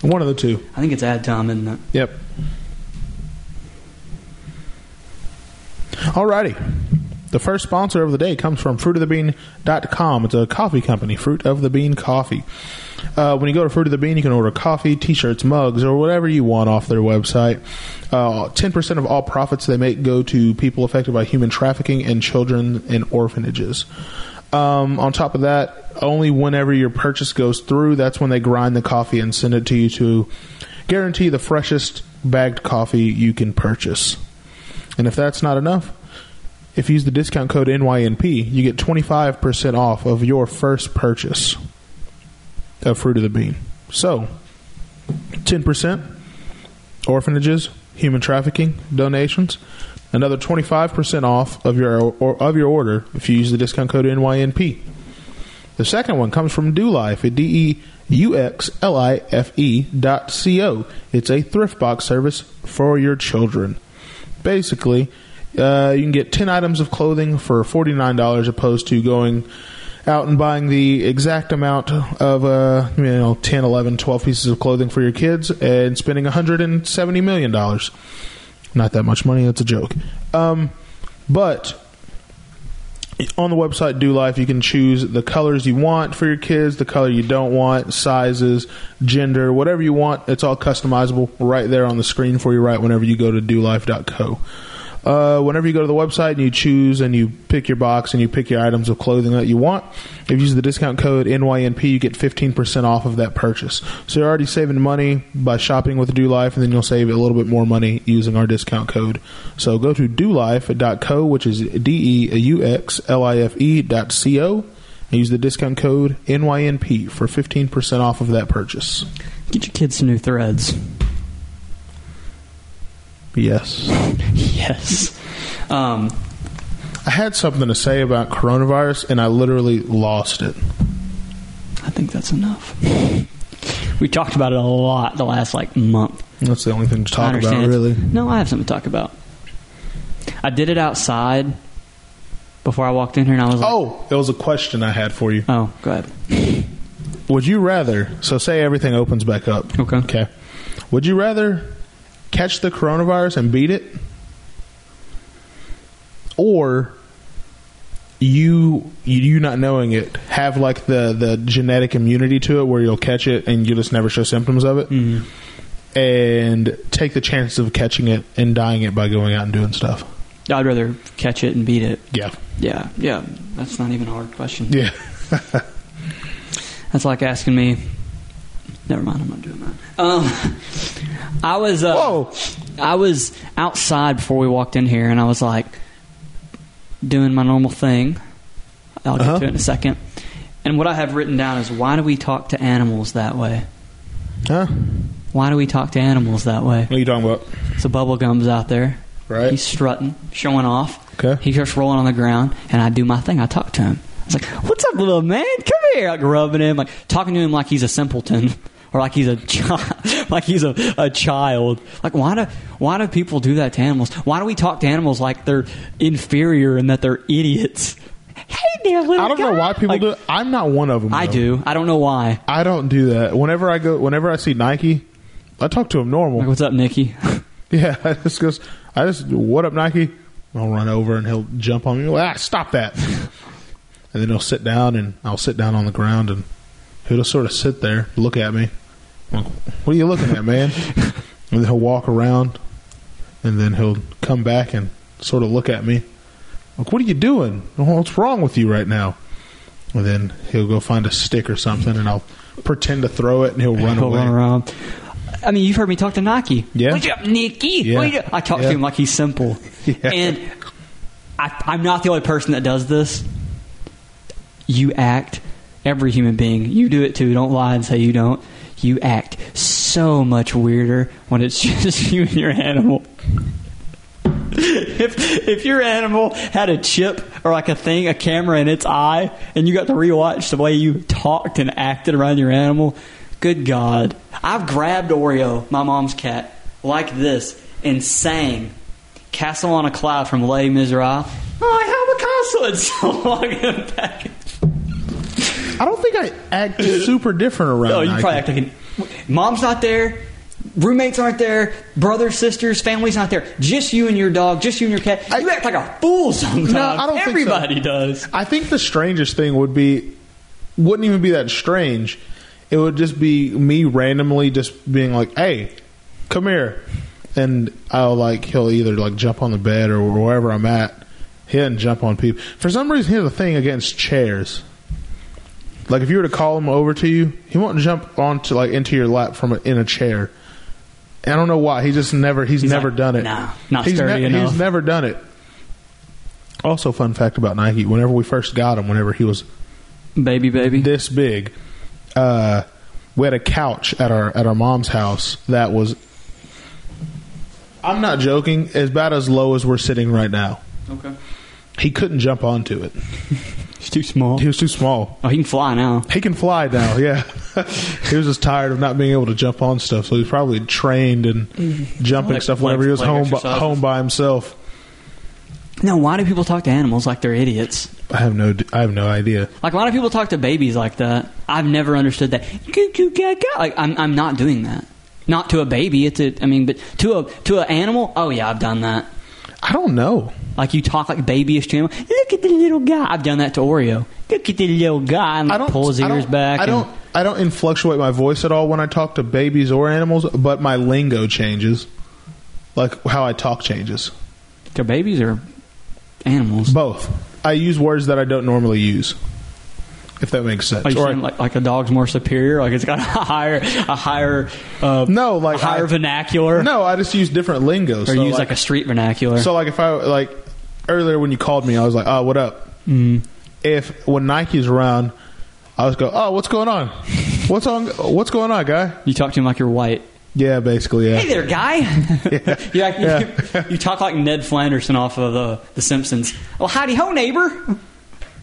One of the two. I think it's ad time, isn't it? Yep. Alrighty. The first sponsor of the day comes from fruitofthebean.com. It's a coffee company, Fruit of the Bean Coffee. Uh, when you go to Fruit of the Bean, you can order coffee, t-shirts, mugs, or whatever you want off their website. Uh, 10% of all profits they make go to people affected by human trafficking and children in orphanages. Um, on top of that, only whenever your purchase goes through, that's when they grind the coffee and send it to you to guarantee the freshest bagged coffee you can purchase. And if that's not enough, if you use the discount code NYNP, you get 25% off of your first purchase of Fruit of the Bean. So, 10% orphanages, human trafficking donations, another 25% off of your or, of your order if you use the discount code NYNP. The second one comes from Deux Life at D E U X L I F E dot C O. It's a thrift box service for your children. Basically, uh, you can get 10 items of clothing for $49 opposed to going out and buying the exact amount of uh, you know 10 11 12 pieces of clothing for your kids and spending 170 million dollars not that much money that's a joke. Um, but on the website Deux Life you can choose the colors you want for your kids the color you don't want sizes gender whatever you want. It's all customizable right there on the screen for you right whenever you go to do deuxlife.co uh, whenever you go to the website and you choose and you pick your box and you pick your items of clothing that you want, if you use the discount code NYNP, you get 15% off of that purchase. So you're already saving money by shopping with Deux Life, and then you'll save a little bit more money using our discount code. So go to deuxlife.co, which is D E U X L I F E dot C O, and use the discount code NYNP for 15% off of that purchase. Get your kids some new threads. Yes. yes. Um, I had something to say about coronavirus, and I literally lost it. I think that's enough. We talked about it a lot the last like month. That's the only thing to talk about, really. No, I have something to talk about. I did it outside before I walked in here, and I was like, Oh, it was a question I had for you. "Oh, go ahead." Would you rather? So, say everything opens back up. Okay. Okay. Would you rather catch the coronavirus and beat it, or you you not knowing it have like the the genetic immunity to it where you'll catch it and you just never show symptoms of it, Mm. and take the chance of catching it and dying it by going out and doing stuff. I'd rather catch it and beat it. Yeah. Yeah, yeah. That's not even a hard question. Yeah. That's like asking me. Never mind, I'm not doing that. Um, I was. Uh, Whoa. I was outside before we walked in here, and I was like doing my normal thing. I'll get Uh-huh. to it in a second. And what I have written down is why do we talk to animals that way? Huh? Why do we talk to animals that way? What are you talking about? So Bubblegum's out there. Right. He's strutting, showing off. Okay. He starts rolling on the ground, and I do my thing. I talk to him. I was like, "What's up, little man? Come here!" Like rubbing him, like talking to him like he's a simpleton, or like he's a child, like he's a, a child. Like why do why do people do that to animals? Why do we talk to animals like they're inferior and that they're idiots? Hey there, little guy. I don't know why people Like, do it. I'm not one of them. I do. I don't know why. I don't do that. Whenever I go, whenever I see Nike, I talk to him normal. Like, what's up, Nikki? Yeah, I just goes. I just what up, Nike? I'll run over and he'll jump on me. Ah, stop that! and then he'll sit down and I'll sit down on the ground and he'll just sort of sit there, look at me. Like, what are you looking at, man? and then he'll walk around and then he'll come back and sort of look at me. Like, what are you doing? What's wrong with you right now? And then he'll go find a stick or something and I'll pretend to throw it and he'll run He'll away. run around. I mean, you've heard me talk to Nike. Yeah. What's up, Nikki? Yeah. What you do? I talk Yeah. to him like he's simple. Yeah. And I, I'm not the only person that does this. You act, every human being, you do it too. Don't lie and say you don't. You act so much weirder when it's just you and your animal. if if your animal had a chip or like a thing, a camera in its eye, and you got to rewatch the way you talked and acted around your animal, good God! I've grabbed Oreo, my mom's cat, like this, and sang "Castle on a Cloud" from Les Miserables. I have a castle. It's so long in a package. I don't think I act super different around. Oh, you probably act like an, mom's not there. Roommates aren't there, brothers, sisters, family's not there. Just you and your dog, just you and your cat. I- you act like a fool sometimes. No, I don't think so. Everybody does. I think the strangest thing would be wouldn't even be that strange. It would just be me randomly just being like, "Hey, come here," and I'll like he'll either like jump on the bed or wherever I'm at. He doesn't jump on people for some reason. He has a thing against chairs. Like if you were to call him over to you, he won't jump onto like into your lap from a, in a chair. I don't know why. He just never. He's, He's never like, done it. "Nah, not he's sturdy enough." He's never done it. Also, fun fact about Nike: whenever we first got him, whenever he was Baby, baby. this big, uh, we had a couch at our at our mom's house that was. I'm not joking. As bad as low as we're sitting right now, Okay. he couldn't jump onto it. It's too small. He was too small. Oh, he can fly now. He can fly now. Yeah, he was just tired of not being able to jump on stuff, so he's probably trained and mm-hmm. jumping Like stuff whenever he was leg home by, exercises. home by himself. Now, why do people talk to animals like they're idiots? I have no I have no idea. Like a lot of people talk to babies like that. I've never understood that. Goo, goo, gaga. Like I'm, I'm not doing that. Not to a baby. It's a. I mean, but to a to an animal. Oh yeah, I've done that. I don't know. Like you talk like babyish to him. Look at the little guy. I've done that to Oreo. Look at the little guy and I don't pull his ears don't- back. I and- don't. I don't influctuate my voice at all when I talk to babies or animals, but my lingo changes, like how I talk changes. to babies or animals. Both. I use words that I don't normally use. If that makes sense. Are Or- saying like, like a dog's more superior? Like it's got a higher a higher uh, no, like higher I- vernacular. No, I just use different lingo. or so use like, a street vernacular. So like if I like earlier when you called me, I was like, "Oh, what up?" Mm. If when Nike's around, I was go, "Oh, what's going on? What's on? What's going on, guy?" you talk to him like you're white. Yeah, basically, yeah. Hey there, guy. you, act- Yeah. you talk like Ned Flanderson off of uh, The Simpsons. Well, howdy ho, neighbor.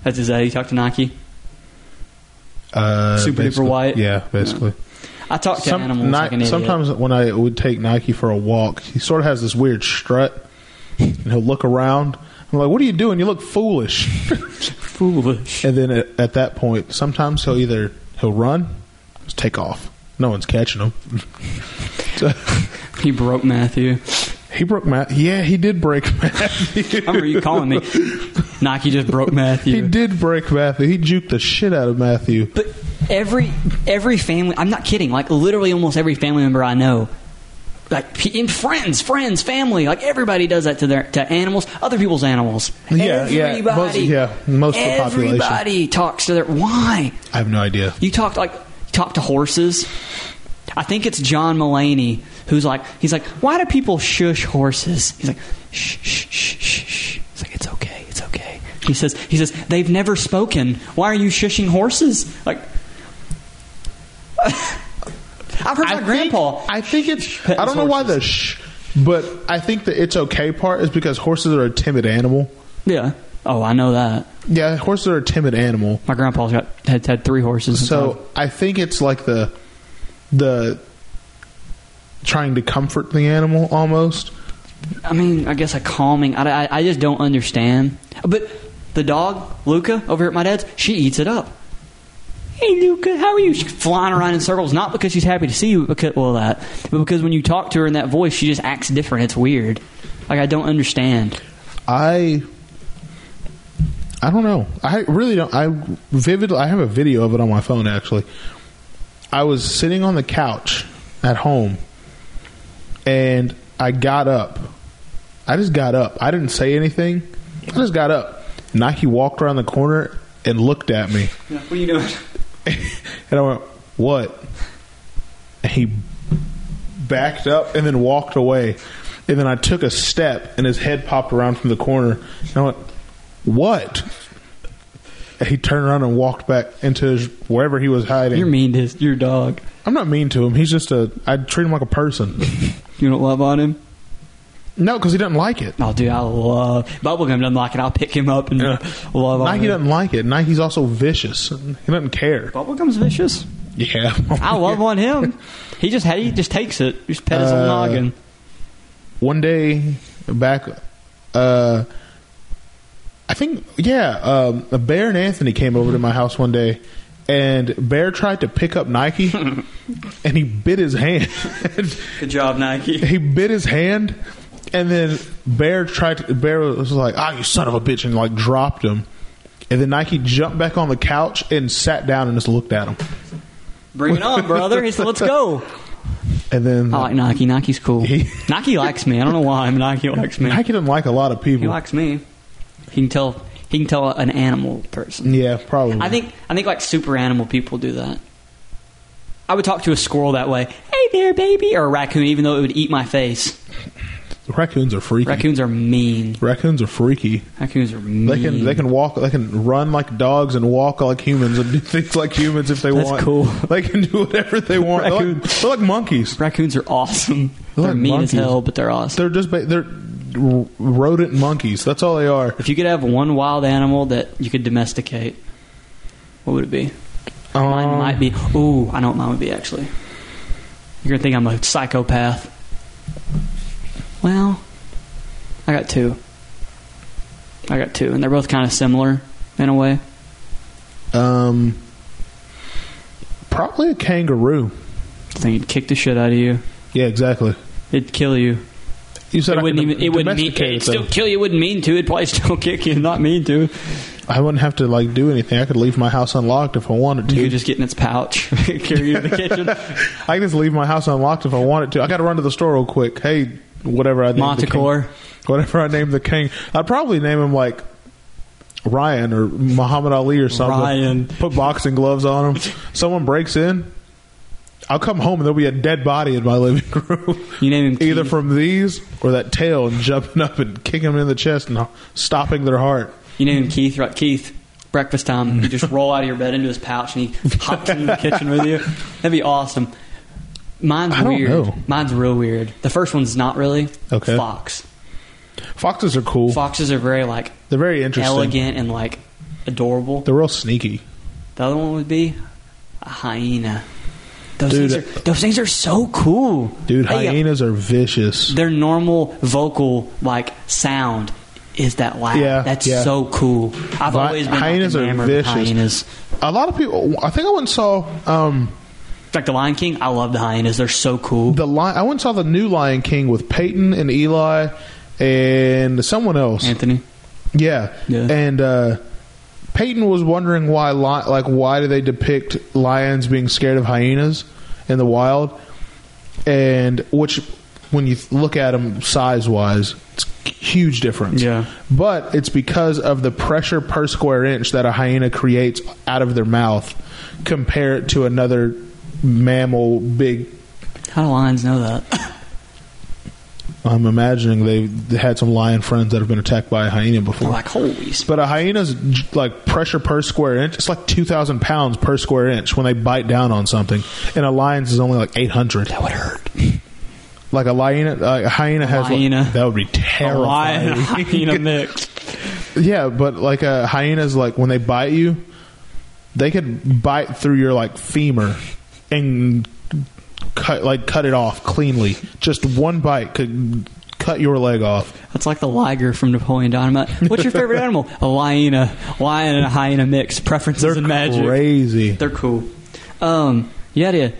That's his. Uh, you talk to Nike. Uh, Super duper white? Yeah, basically. I talk to Some- animals Ni- like an idiot. sometimes when I would take Nike for a walk, he sort of has this weird strut, and he'll look around. I'm like, "What are you doing? You look foolish." foolish. and then at, at that point, sometimes he'll either he'll run, just take off. No one's catching him. So, He broke Matthew. he broke Matt. Yeah, he did break Matthew. I remember you calling me. Nike just broke Matthew. He did break Matthew. He juked the shit out of Matthew. But every every family, I'm not kidding. Like literally, almost every family member I know, like in friends, friends, family, like everybody does that to their to animals, other people's animals. Yeah, yeah, everybody, most- yeah, most of the population. Everybody talks to their. Why? I have no idea. You talk like talk to horses. I think it's John Mulaney who's like he's like, why do people shush horses? He's like, shh, shh, shh, shh, shh. He's like, it's okay, it's okay. He says, he says they've never spoken. Why are you shushing horses? Like, I've heard my grandpa. I think it's. Petting I don't know why the shh, but I think the it's okay part is because horses are a timid animal. yeah. Oh, I know that. Yeah, horses are a timid animal. My grandpa's got had had three horses. So I think it's like the the trying to comfort the animal almost. I mean, I guess a calming. I, I, I just don't understand. But the dog, Luca, over here at my dad's, she eats it up. Hey, Luca, how are you? She's flying around in circles, not because she's happy to see you, but because, well, that, but because when you talk to her in that voice, she just acts different. It's weird. Like, I don't understand. I I don't know. I really don't. I vividly. I have a video of it on my phone. Actually, I was sitting on the couch at home, and I got up. I just got up. I didn't say anything. I just got up. Nike walked around the corner and looked at me, What are you doing? and I went, "What?" And he backed up and then walked away. And then I took a step, and his head popped around from the corner. And I went, "What?" And he turned around and walked back into his, wherever he was hiding. You're mean to his, your dog. I'm not mean to him. He's just a. I treat him like a person. You don't love on him? No, because he doesn't like it. Oh, dude, I love. Bubblegum doesn't like it. I'll pick him up and Yeah. love Nike doesn't like it. Nike's also vicious. He doesn't care. Bubblegum's vicious. Yeah, I love on him. He just he just takes it. Just pet his little Uh, noggin. one day back uh I think yeah, um, Bear and Anthony came over to my house one day and Bear tried to pick up Nike, and he bit his hand. Good job, Nike. he bit his hand, and then Bear tried. To, Bear was like, "Ah, you son of a bitch!" and like dropped him. And then Nike jumped back on the couch and sat down and just looked at him. Bring it on, brother. He said, "Let's go." And then I like Nike. Nike's cool. He- Nike likes me. I don't know why, but Nike likes me. Nike doesn't like a lot of people. He likes me. He can tell. He can tell an animal person. yeah, probably. I think. I think like super animal people do that. I would talk to a squirrel that way. Hey there, baby, or a raccoon, even though it would eat my face. Raccoons are freaky. Raccoons are mean. Raccoons are freaky. Raccoons are mean. They can they can walk they can run like dogs and walk like humans and do things like humans if they That's want. cool. They can do whatever they want. They're like, they're like monkeys. Raccoons are awesome. They're They're, like mean monkeys. as hell, but they're awesome. They're just they're rodent monkeys. That's all they are. if you could have one wild animal that you could domesticate, what would it be? Mine Um, might be. Ooh, I know what mine would be actually. You're gonna think I'm a psychopath. Well, I got two. I got two, and they're both kind of similar in a way. Um, probably a kangaroo. I think it'd kick the shit out of you. Yeah, exactly. It'd kill you. You said It I wouldn't even. It wouldn't mean. It'd still kill you. Wouldn't mean to. It'd probably still kick you. Not mean to. I wouldn't have to like do anything. I could leave my house unlocked if I wanted to. You could just get in its pouch, carry you to the kitchen. I can just leave my house unlocked if I wanted to. I got to run to the store real quick. Hey, whatever I named the king- whatever I named the king, I'd probably name him like Ryan or Muhammad Ali or something. Ryan. Put boxing gloves on him. Someone breaks in. I'll come home and there'll be a dead body in my living room. You name him Either Keith. from these or that tail and jumping up and kicking them in the chest and stopping their heart. You name him Keith, right? Keith. Breakfast time. You just roll out of your bed into his pouch and he hops into the kitchen with you. That'd be awesome. Mine's I don't weird. know. Mine's real weird. The first one's not really. Okay. Fox. Foxes are cool. Foxes are very like They're very interesting. elegant and like adorable. They're real sneaky. The other one would be a hyena. Those Dude, things are those things are so cool. Dude, Hey, hyenas are vicious. Their normal vocal like sound is that loud. Yeah, That's yeah. so cool. I've Hy- always been hyenas like, are enamored with vicious. hyenas. A lot of people. I think I went and saw um, Like the Lion King, I love the hyenas. They're so cool. the lion. I went and saw the new Lion King with Peyton and Eli and someone else. Anthony. Yeah, Yeah. and uh, Peyton was wondering why, li- like, why do they depict lions being scared of hyenas in the wild? And which, when you look at them size wise, it's a huge difference. Yeah. but it's because of the pressure per square inch that a hyena creates out of their mouth, compared to another mammal big How do lions know that? I'm imagining they had some lion friends that have been attacked by a hyena before. Like, holy But a hyena's like pressure per square inch. It's like two thousand pounds per square inch when they bite down on something, and a lion's is only like eight hundred. That would hurt. Like a hyena, uh, a hyena has like- that would be A terrifying. lion a hyena mix. yeah, but like a hyena's like when they bite you, they could bite through your like femur and cut like cut it off cleanly. Just one bite could cut your leg off. That's like the liger from Napoleon Dynamite. What's your favorite animal? A hyena. Lion and a hyena mix. Preferences They're and magic. crazy. They're cool. Um, you had a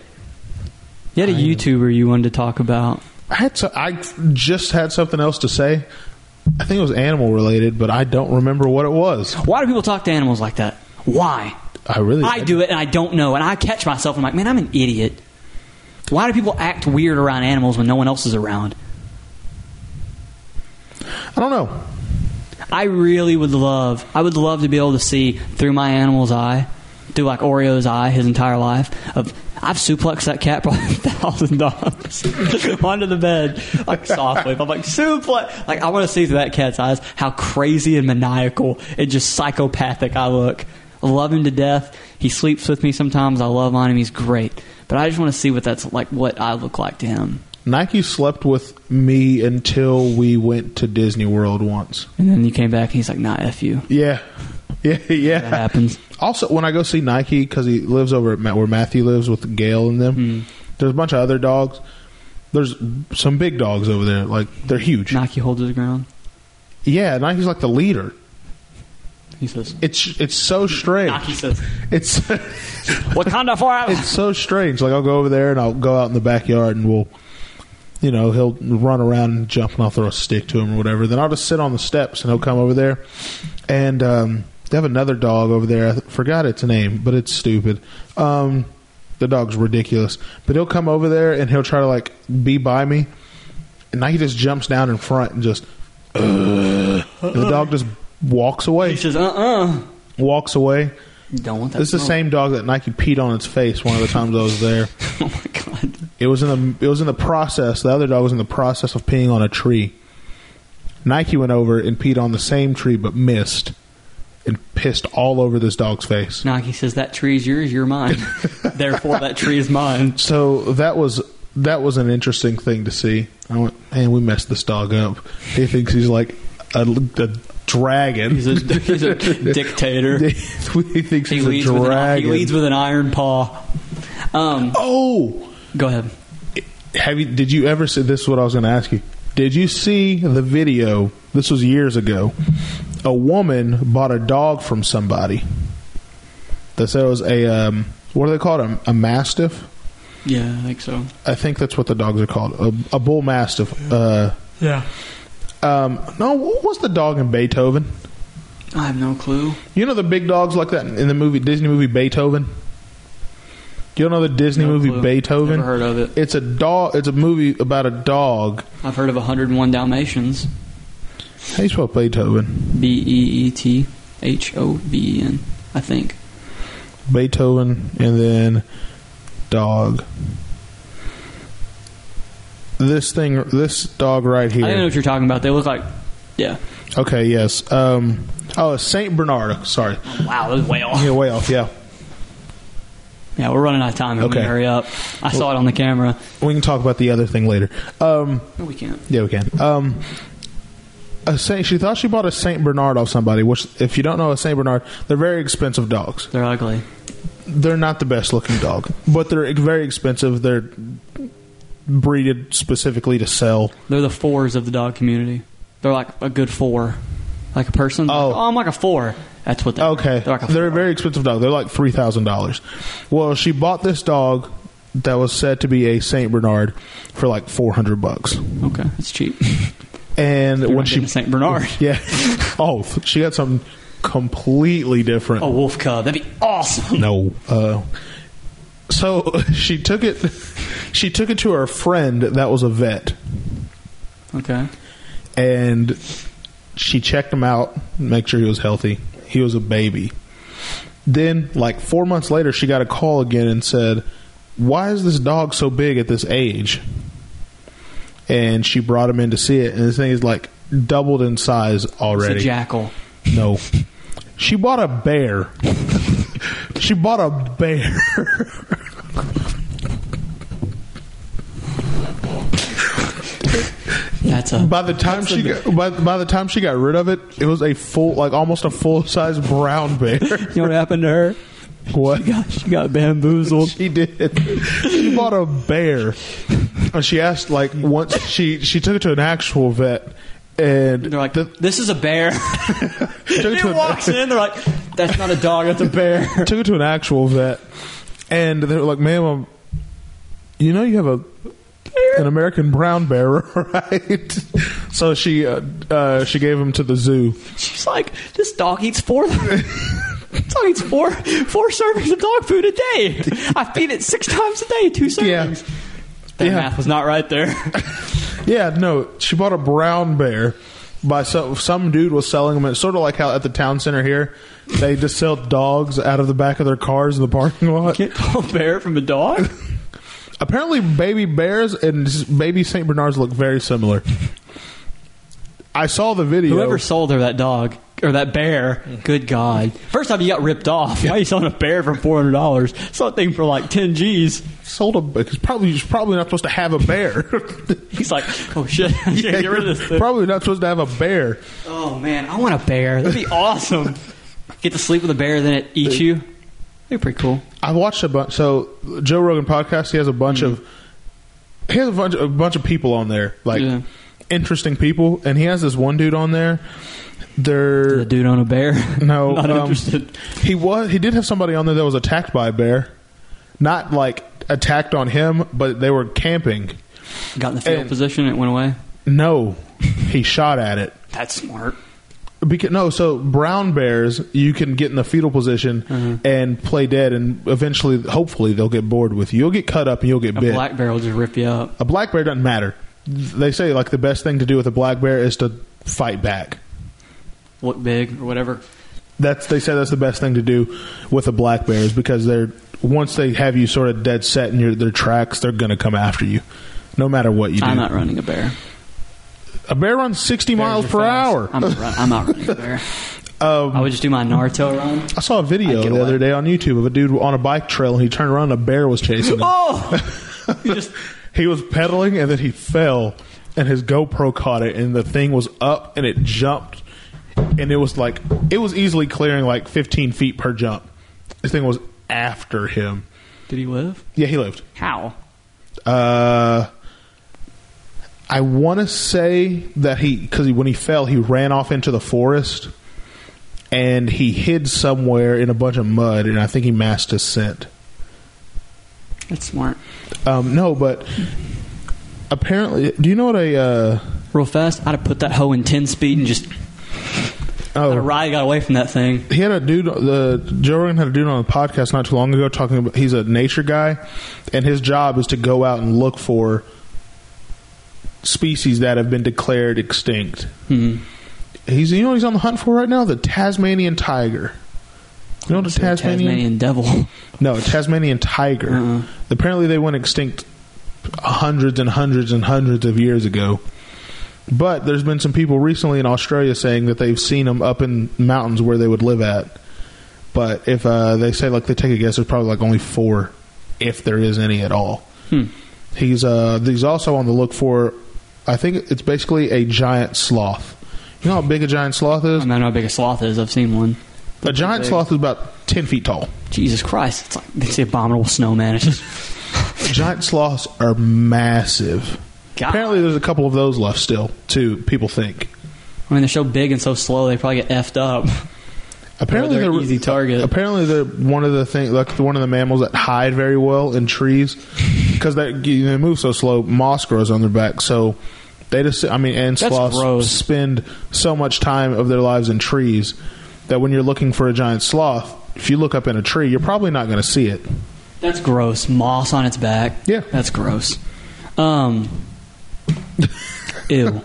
you had a YouTuber you wanted to talk about. I had so, I just had something else to say. I think it was animal related, but I don't remember what it was. Why do people talk to animals like that? Why? I really I do it and I don't know, and I catch myself. And I'm like, man, I'm an idiot. Why do people act weird around animals when no one else is around? I don't know. I really would love, I would love to be able to see through my animal's eye, through like Oreo's eye, his entire life. Of I've suplexed that cat probably a thousand times onto the bed, like softly. I'm like suplex, like I want to see through that cat's eyes how crazy and maniacal and just psychopathic I look. I love him to death. He sleeps with me sometimes. I love on him. He's great. But I just want to see what that's like, what I look like to him. Nike slept with me until we went to Disney World once. And then you came back and he's like, "Nah, f you." Yeah, yeah, That yeah. happens. Also, when I go see Nike because he lives over at where Matthew lives with Gail and them, Hmm. there's a bunch of other dogs. There's some big dogs over there, like they're huge. Nike holds his ground. Yeah, Nike's like the leader. He says. It's it's so strange. He says. It's Wakanda forever. it's so strange. Like I'll go over there and I'll go out in the backyard and we'll, you know, he'll run around and jump and I'll throw a stick to him or whatever. Then I'll just sit on the steps and he'll come over there, and um, they have another dog over there. I forgot its name, but it's stupid. Um, the dog's ridiculous, but he'll come over there and he'll try to like be by me, and now he just jumps down in front and just, uh, and the dog just walks away. He says, "Uh, uh Walks away. Don't want that." This is the smoke. same dog that Nike peed on its face one of the times I was there. Oh my god. It was in the it was in the process. The other dog was in the process of peeing on a tree. Nike went over and peed on the same tree, but missed and pissed all over this dog's face. Nike says that tree is yours, you're mine. Therefore, that tree is mine. So that was that was an interesting thing to see. I went, man, we messed this dog up. He thinks he's like a, a dragon. He's a, he's a dictator. he thinks He he's a leads, with an, dragon. he leads with an iron paw. Um, oh, go ahead. have you? Did you ever see? This is what I was going to ask you. Did you see the video? This was years ago. A woman bought a dog from somebody. They said it was a um, what do they call it? A, a mastiff. Yeah, I think so. I think that's what the dogs are called. A, a bull mastiff. Uh, Yeah. Um, no, what was the dog in Beethoven? I have no clue. You know the big dogs like that in the movie Disney movie Beethoven. You don't know the Disney No movie clue. Beethoven? Never heard of it. It's a dog. It's a movie about a dog. I've heard of 101 Dalmatians. How do you spell Beethoven? B E E T H O V E N, I think. Beethoven, and then dog. This thing, this dog right here. I don't know what you're talking about. They look like. Yeah. Okay, yes. Um, oh, a Saint Bernard. Sorry, Wow, that was way off. yeah, way off. Yeah, Yeah, we're running out of time. Okay. Okay. hurry up. I saw it on the camera. we can talk about the other thing later. Um, No, we can't. yeah, we can. Um, a Saint. She thought she bought a Saint Bernard off somebody. Which, if you don't know a Saint Bernard, they're very expensive dogs. They're ugly. They're not the best looking dog, but they're very expensive. They're breeded specifically to sell. They're the fours of the dog community. They're like a good four. Like a person. Oh. oh I'm like a four. That's what they Okay, They're like a they're a very expensive dog. They're like three thousand dollars. Well, she bought this dog that was said to be a Saint Bernard for like four hundred bucks, Okay, that's cheap. and You're when she a Saint Bernard. yeah, oh, she got something completely different. A wolf cub. That'd be awesome. No. Uh, so she took it. She took it to her friend that was a vet, Okay. and she checked him out, make sure he was healthy. He was a baby. Then, like four months later, she got a call again and said, "Why is this dog so big at this age?" And she brought him in to see it, and this thing is like doubled in size It's already. a jackal. No. She bought a bear. She bought a bear. That's a. By the time she got, by, by the time she got rid of it, it was a full like almost a full size brown bear. You know what happened to her? what? She got, she got bamboozled. She did. She bought a bear. And she asked like once she she took it to an actual vet and They're like, the, "This is a bear." took it he to an- walks in. They're like, "That's not a dog. That's a bear." took it to an actual vet, and they were like, "Ma'am, um, you know you have a an American brown bear, right?" so she uh, uh, she gave him to the zoo. She's like, "This dog eats four." This dog eats four four servings of dog food a day. I feed it six times a day, two Yeah. servings. That Yeah. math was not right there. Yeah, no, she bought a brown bear. By some some dude was selling them. It's sort of like how at the town center here, they just sell dogs out of the back of their cars in the parking lot. Can't tell a bear from a dog. Apparently, baby bears and baby Saint Bernards look very similar. I saw the video. Whoever sold her that dog or that bear, good God! First time you got ripped off. Why are you selling a bear for four hundred dollars? Sold that thing for like ten G's. sold a because probably he's probably not supposed to have a bear. He's like, oh shit, I can't get rid of this thing. probably not supposed to have a bear. Oh man, I want a bear. That'd be awesome. Get to sleep with a bear, then it eats you. Be pretty cool. I've watched a bunch. So Joe Rogan podcast, he has a bunch of he has a bunch a bunch of people on there, like Yeah. interesting people, and he has this one dude on there They're The dude on a bear. no. not um, interested. he was. He did have somebody on there that was attacked by a bear. Not like attacked on him, but they were camping. Got in the fetal and- position. It went away. No, he shot at it. That's smart. Because, no, so brown bears, you can get in the fetal position Mm-hmm. and play dead, and eventually, hopefully, they'll get bored with you. You'll get cut up and you'll get A bit. black bear will just rip you up. a black bear doesn't matter. They say like the best thing to do with a black bear is to fight back. Look big or whatever. That's they say that's the best thing to do with a black bear is because they're once they have you sort of dead set in your their tracks, they're going to come after you, no matter what you do. I'm not running a bear. A bear runs sixty miles Bears are per fast. hour. I'm not, run, I'm not running a bear. Um, I would just do my Naruto run. I saw a video I'd get the away. other day on YouTube of a dude on a bike trail and he turned around and a bear was chasing him. Oh, you just he was pedaling and then he fell and his GoPro caught it and the thing was up and it jumped and it was like it was easily clearing like 15 feet per jump. This thing was after him. did he live? Yeah, he lived. How? Uh, I want to say that he because when he fell, he ran off into the forest and he hid somewhere in a bunch of mud, and I think he masked his scent. That's smart. Um, no, but apparently, do you know what a uh, Real fast. I'd have put that hoe in ten speed and just oh I'd ride got away from that thing. he had a dude the Joe Rogan had a dude on the podcast not too long ago talking about he's a nature guy and his job is to go out and look for species that have been declared extinct. Hmm. He's you know what he's on the hunt for right now? The Tasmanian tiger. You know the Tasmanian? Tasmanian devil. No, Tasmanian tiger. Uh-uh. Apparently they went extinct hundreds and hundreds and hundreds of years ago. But there's been some people recently in Australia saying that they've seen them up in mountains where they would live at. But if uh, they say like they take a guess, there's probably like only four, if there is any at all. Hmm. He's uh, he's also on the look for. I think it's basically a giant sloth. You know how big a giant sloth is? I I know how big a sloth is. I've seen one. a giant big. sloth is about ten feet tall. Jesus Christ! It's like it's the abominable snowman. It's just Giant sloths are massive. God. Apparently, there's a couple of those left still, too. People think. I mean, they're so big and so slow. They probably get effed up. Apparently, they're they're easy target. Apparently, they're one of the thing, like one of the mammals that hide very well in trees because they, they move so slow. Moss grows on their back, so they just. I mean, and That's sloths gross. spend so much time of their lives in trees that when you're looking for a giant sloth, if you look up in a tree, you're probably not going to see it. That's gross. Moss on its back. Yeah. that's gross. Um, ew.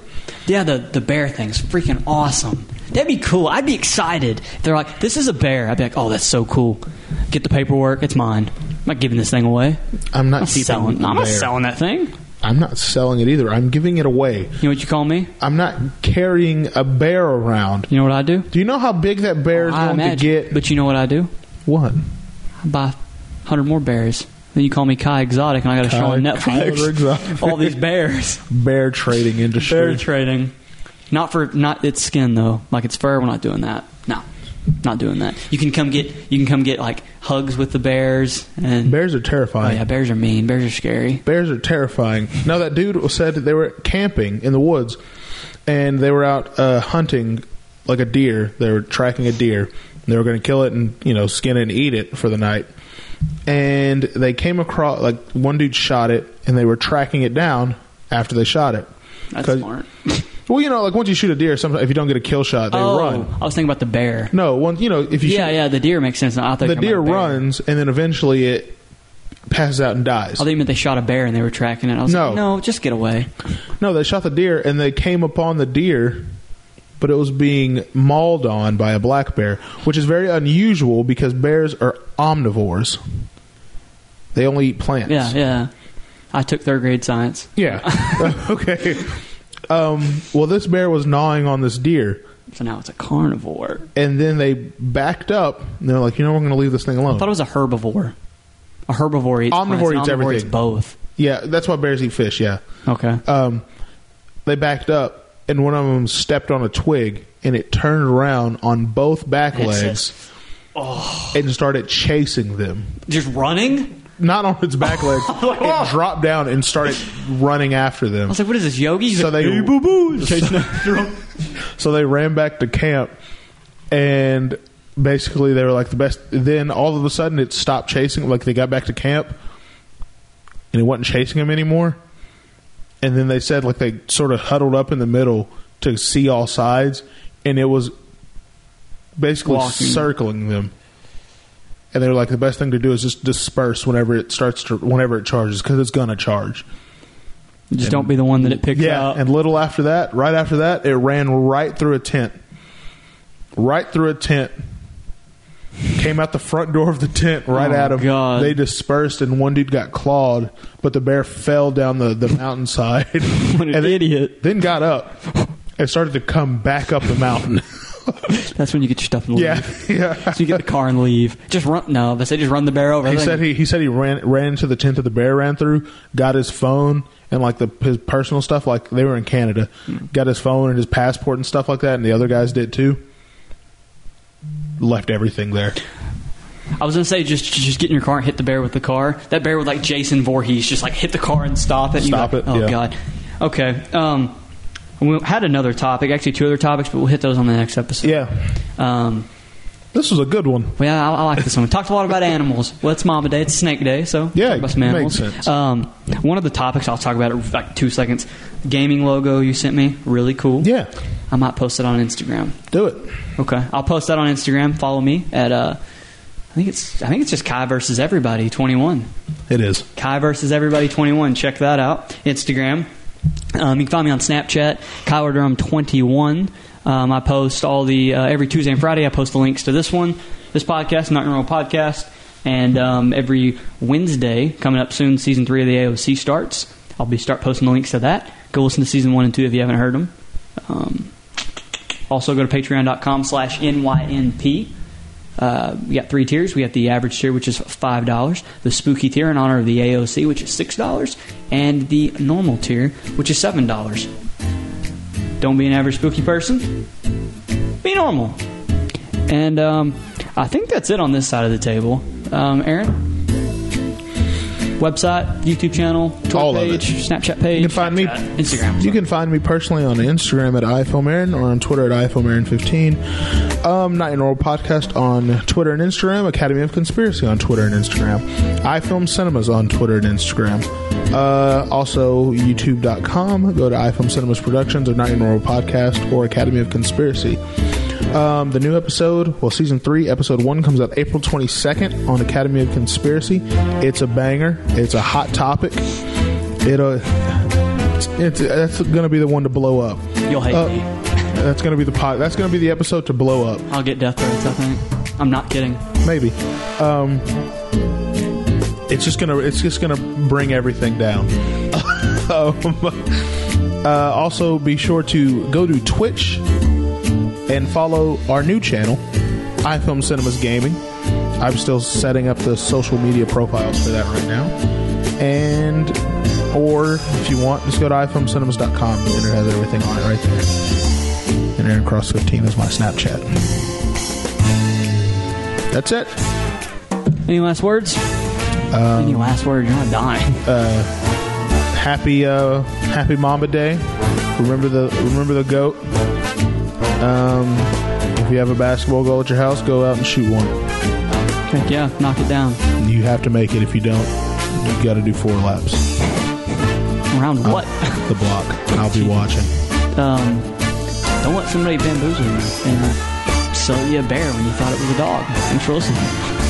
Yeah, the the bear thing's freaking awesome. That'd be cool. I'd be excited. If they're like, "This is a bear." I'd be like, "Oh, that's so cool." Get the paperwork. It's mine. I'm not giving this thing away. I'm not I'm selling. I'm not bear. selling that thing. I'm not selling it either. I'm giving it away. You know what you call me? I'm not carrying a bear around. You know what I do? Do you know how big that bear is oh, I going to get? But you know what I do? What? I buy hundred more bears. Then you call me Kai Exotic, and I got to show on Netflix all these bears. Bear trading industry. Bear trading. Not for not its skin though. Like its fur, we're not doing that. No, not doing that. You can come get you can come get like hugs with the bears and Bears are oh terrifying. yeah, bears are mean. Bears are scary. Bears are terrifying. No, that dude said that they were camping in the woods, and they were out uh, hunting like a deer. They were tracking a deer. They were going to kill it and you know skin it and eat it for the night. And they came across like one dude shot it, and they were tracking it down after they shot it. That's 'Cause- smart. Well, you know, like once you shoot a deer, sometimes if you don't get a kill shot, they oh, run. I was thinking about the bear. No, one you know if you Yeah, shoot, yeah, the deer makes sense. I thought you the were talking deer about bear. runs and then eventually it passes out and dies. I thought you meant they shot a bear and they were tracking it. I was No. like, no, just get away. No, they shot the deer and they came upon the deer, but it was being mauled on by a black bear, which is very unusual because bears are omnivores. They only eat plants. Yeah, yeah. I took third grade science. Yeah. okay. Um, well, this bear was gnawing on this deer, So now it's a carnivore. and then they backed up. And they're like, you know, we're going to leave this thing alone. I thought it was a herbivore. A herbivore eats Omnivore plants, eats omnivore everything. Eats both. yeah, that's why bears eat fish. Yeah. Okay. um, they backed up, and one of them stepped on a twig, and it turned around on both back legs Oh. and started chasing them. Just running? Not on its back legs. Oh it dropped down and started running after them. I was like, what is this, Yogi? He's So like, they- hey, boo boo. Chasing after him. So they ran back to camp, and basically they were like the best. Then all of a sudden it stopped chasing. Like they got back to camp, and it wasn't chasing them anymore. And then they said like they sort of huddled up in the middle to see all sides, and it was basically circling them. And they were like, the best thing to do is just disperse whenever it starts to, whenever it charges, because it's gonna charge. Just don't be the one that it picks Yeah, up. and little after that, right after that, it ran right through a tent. Right through a tent. Came out the front door of the tent right Oh, at him. God. They dispersed, and one dude got clawed, but the bear fell down the, the mountainside. What an and then- idiot. Then got up and started to come back up the mountain. That's when you get your stuff and leave. yeah, yeah. So you get the car and leave. Just run. No, they say just run the bear over. He said he he said he ran ran into the tent that the bear ran through, got his phone and like the his personal stuff. Like they were in Canada, hmm. got his phone and his passport and stuff like that, and the other guys did too. Left everything there. I was gonna say just just get in your car and hit the bear with the car. That bear would like Jason Voorhees, just like hit the car and stop it. Stop like, it, Oh yeah. god. Okay. Um, we had another topic, actually two other topics, but we'll hit those on the next episode. Yeah, Um, this was a good one. well, yeah, I, I like this one. We talked a lot about animals. Well, it's Mamba Day. It's Snake Day, so Yeah, about some makes animals. sense. Um, one of the topics I'll talk about in like two seconds. Gaming logo you sent me, really cool. Yeah, I might post it on Instagram. do it. Okay, I'll post that on Instagram. Follow me at uh, I think it's I think it's just Kai versus everybody twenty one. It is. Kai versus everybody twenty one. Check that out. Instagram. Um, you can find me on Snapchat, Kyler Durham twenty one. Um, I post all the uh, every Tuesday and Friday. I post the links to this one, this podcast, Not Your Normal Podcast, and um, every Wednesday coming up soon, season three of the AOC starts. I'll be start posting the links to that. Go listen to season one and two if you haven't heard them. Um, also, go to patreon.com slash NYNP. Uh, we got three tiers. We got the average tier, which is $5, the spooky tier in honor of the AOC, which is $6, and the normal tier, which is $7. Don't be an average spooky person, be normal. And um, I think that's it on this side of the table. Um, Aaron? Website, YouTube channel, Twitter All of it. page, Snapchat page, You can find me. Snapchat, Instagram. You can find me personally on Instagram at iPhoneMarin or on Twitter at iPhoneMarin15. Um, Not Your Normal Podcast on Twitter and Instagram. Academy of Conspiracy on Twitter and Instagram. iFilm Cinemas on Twitter and Instagram. Uh, also, YouTube.com. Go to iFilm Cinemas Productions or Not Your Normal Podcast or Academy of Conspiracy. Um, the new episode, well, season three, episode one, comes out April 22nd on Academy of Conspiracy. It's a banger. It's a hot topic. It'll. It's, it's, that's going to be the one to blow up. You'll hate Uh, me. That's going to be the pod. That's going to be the episode to blow up. I'll get death threats, I think. I'm not kidding. Maybe. Um, it's just gonna. It's just gonna bring everything down. um, uh, also, be sure to go to Twitch and follow our new channel, iFilm Cinemas Gaming. I'm still setting up the social media profiles for that right now. And, or if you want, just go to iFilmCinemas.com and it has everything on it right there. And Aaron Cross 15 is my Snapchat. That's it. Any last words? Um, Any last words? You're not dying. happy uh happy mamba day remember the remember the goat um if you have a basketball goal at your house go out and shoot one Heck yeah, knock it down. you have to make it if you don't you got to do four laps Around what? the block i'll be watching Um, don't let somebody bamboozle you and uh, sell you a bear when you thought it was a dog. Listening.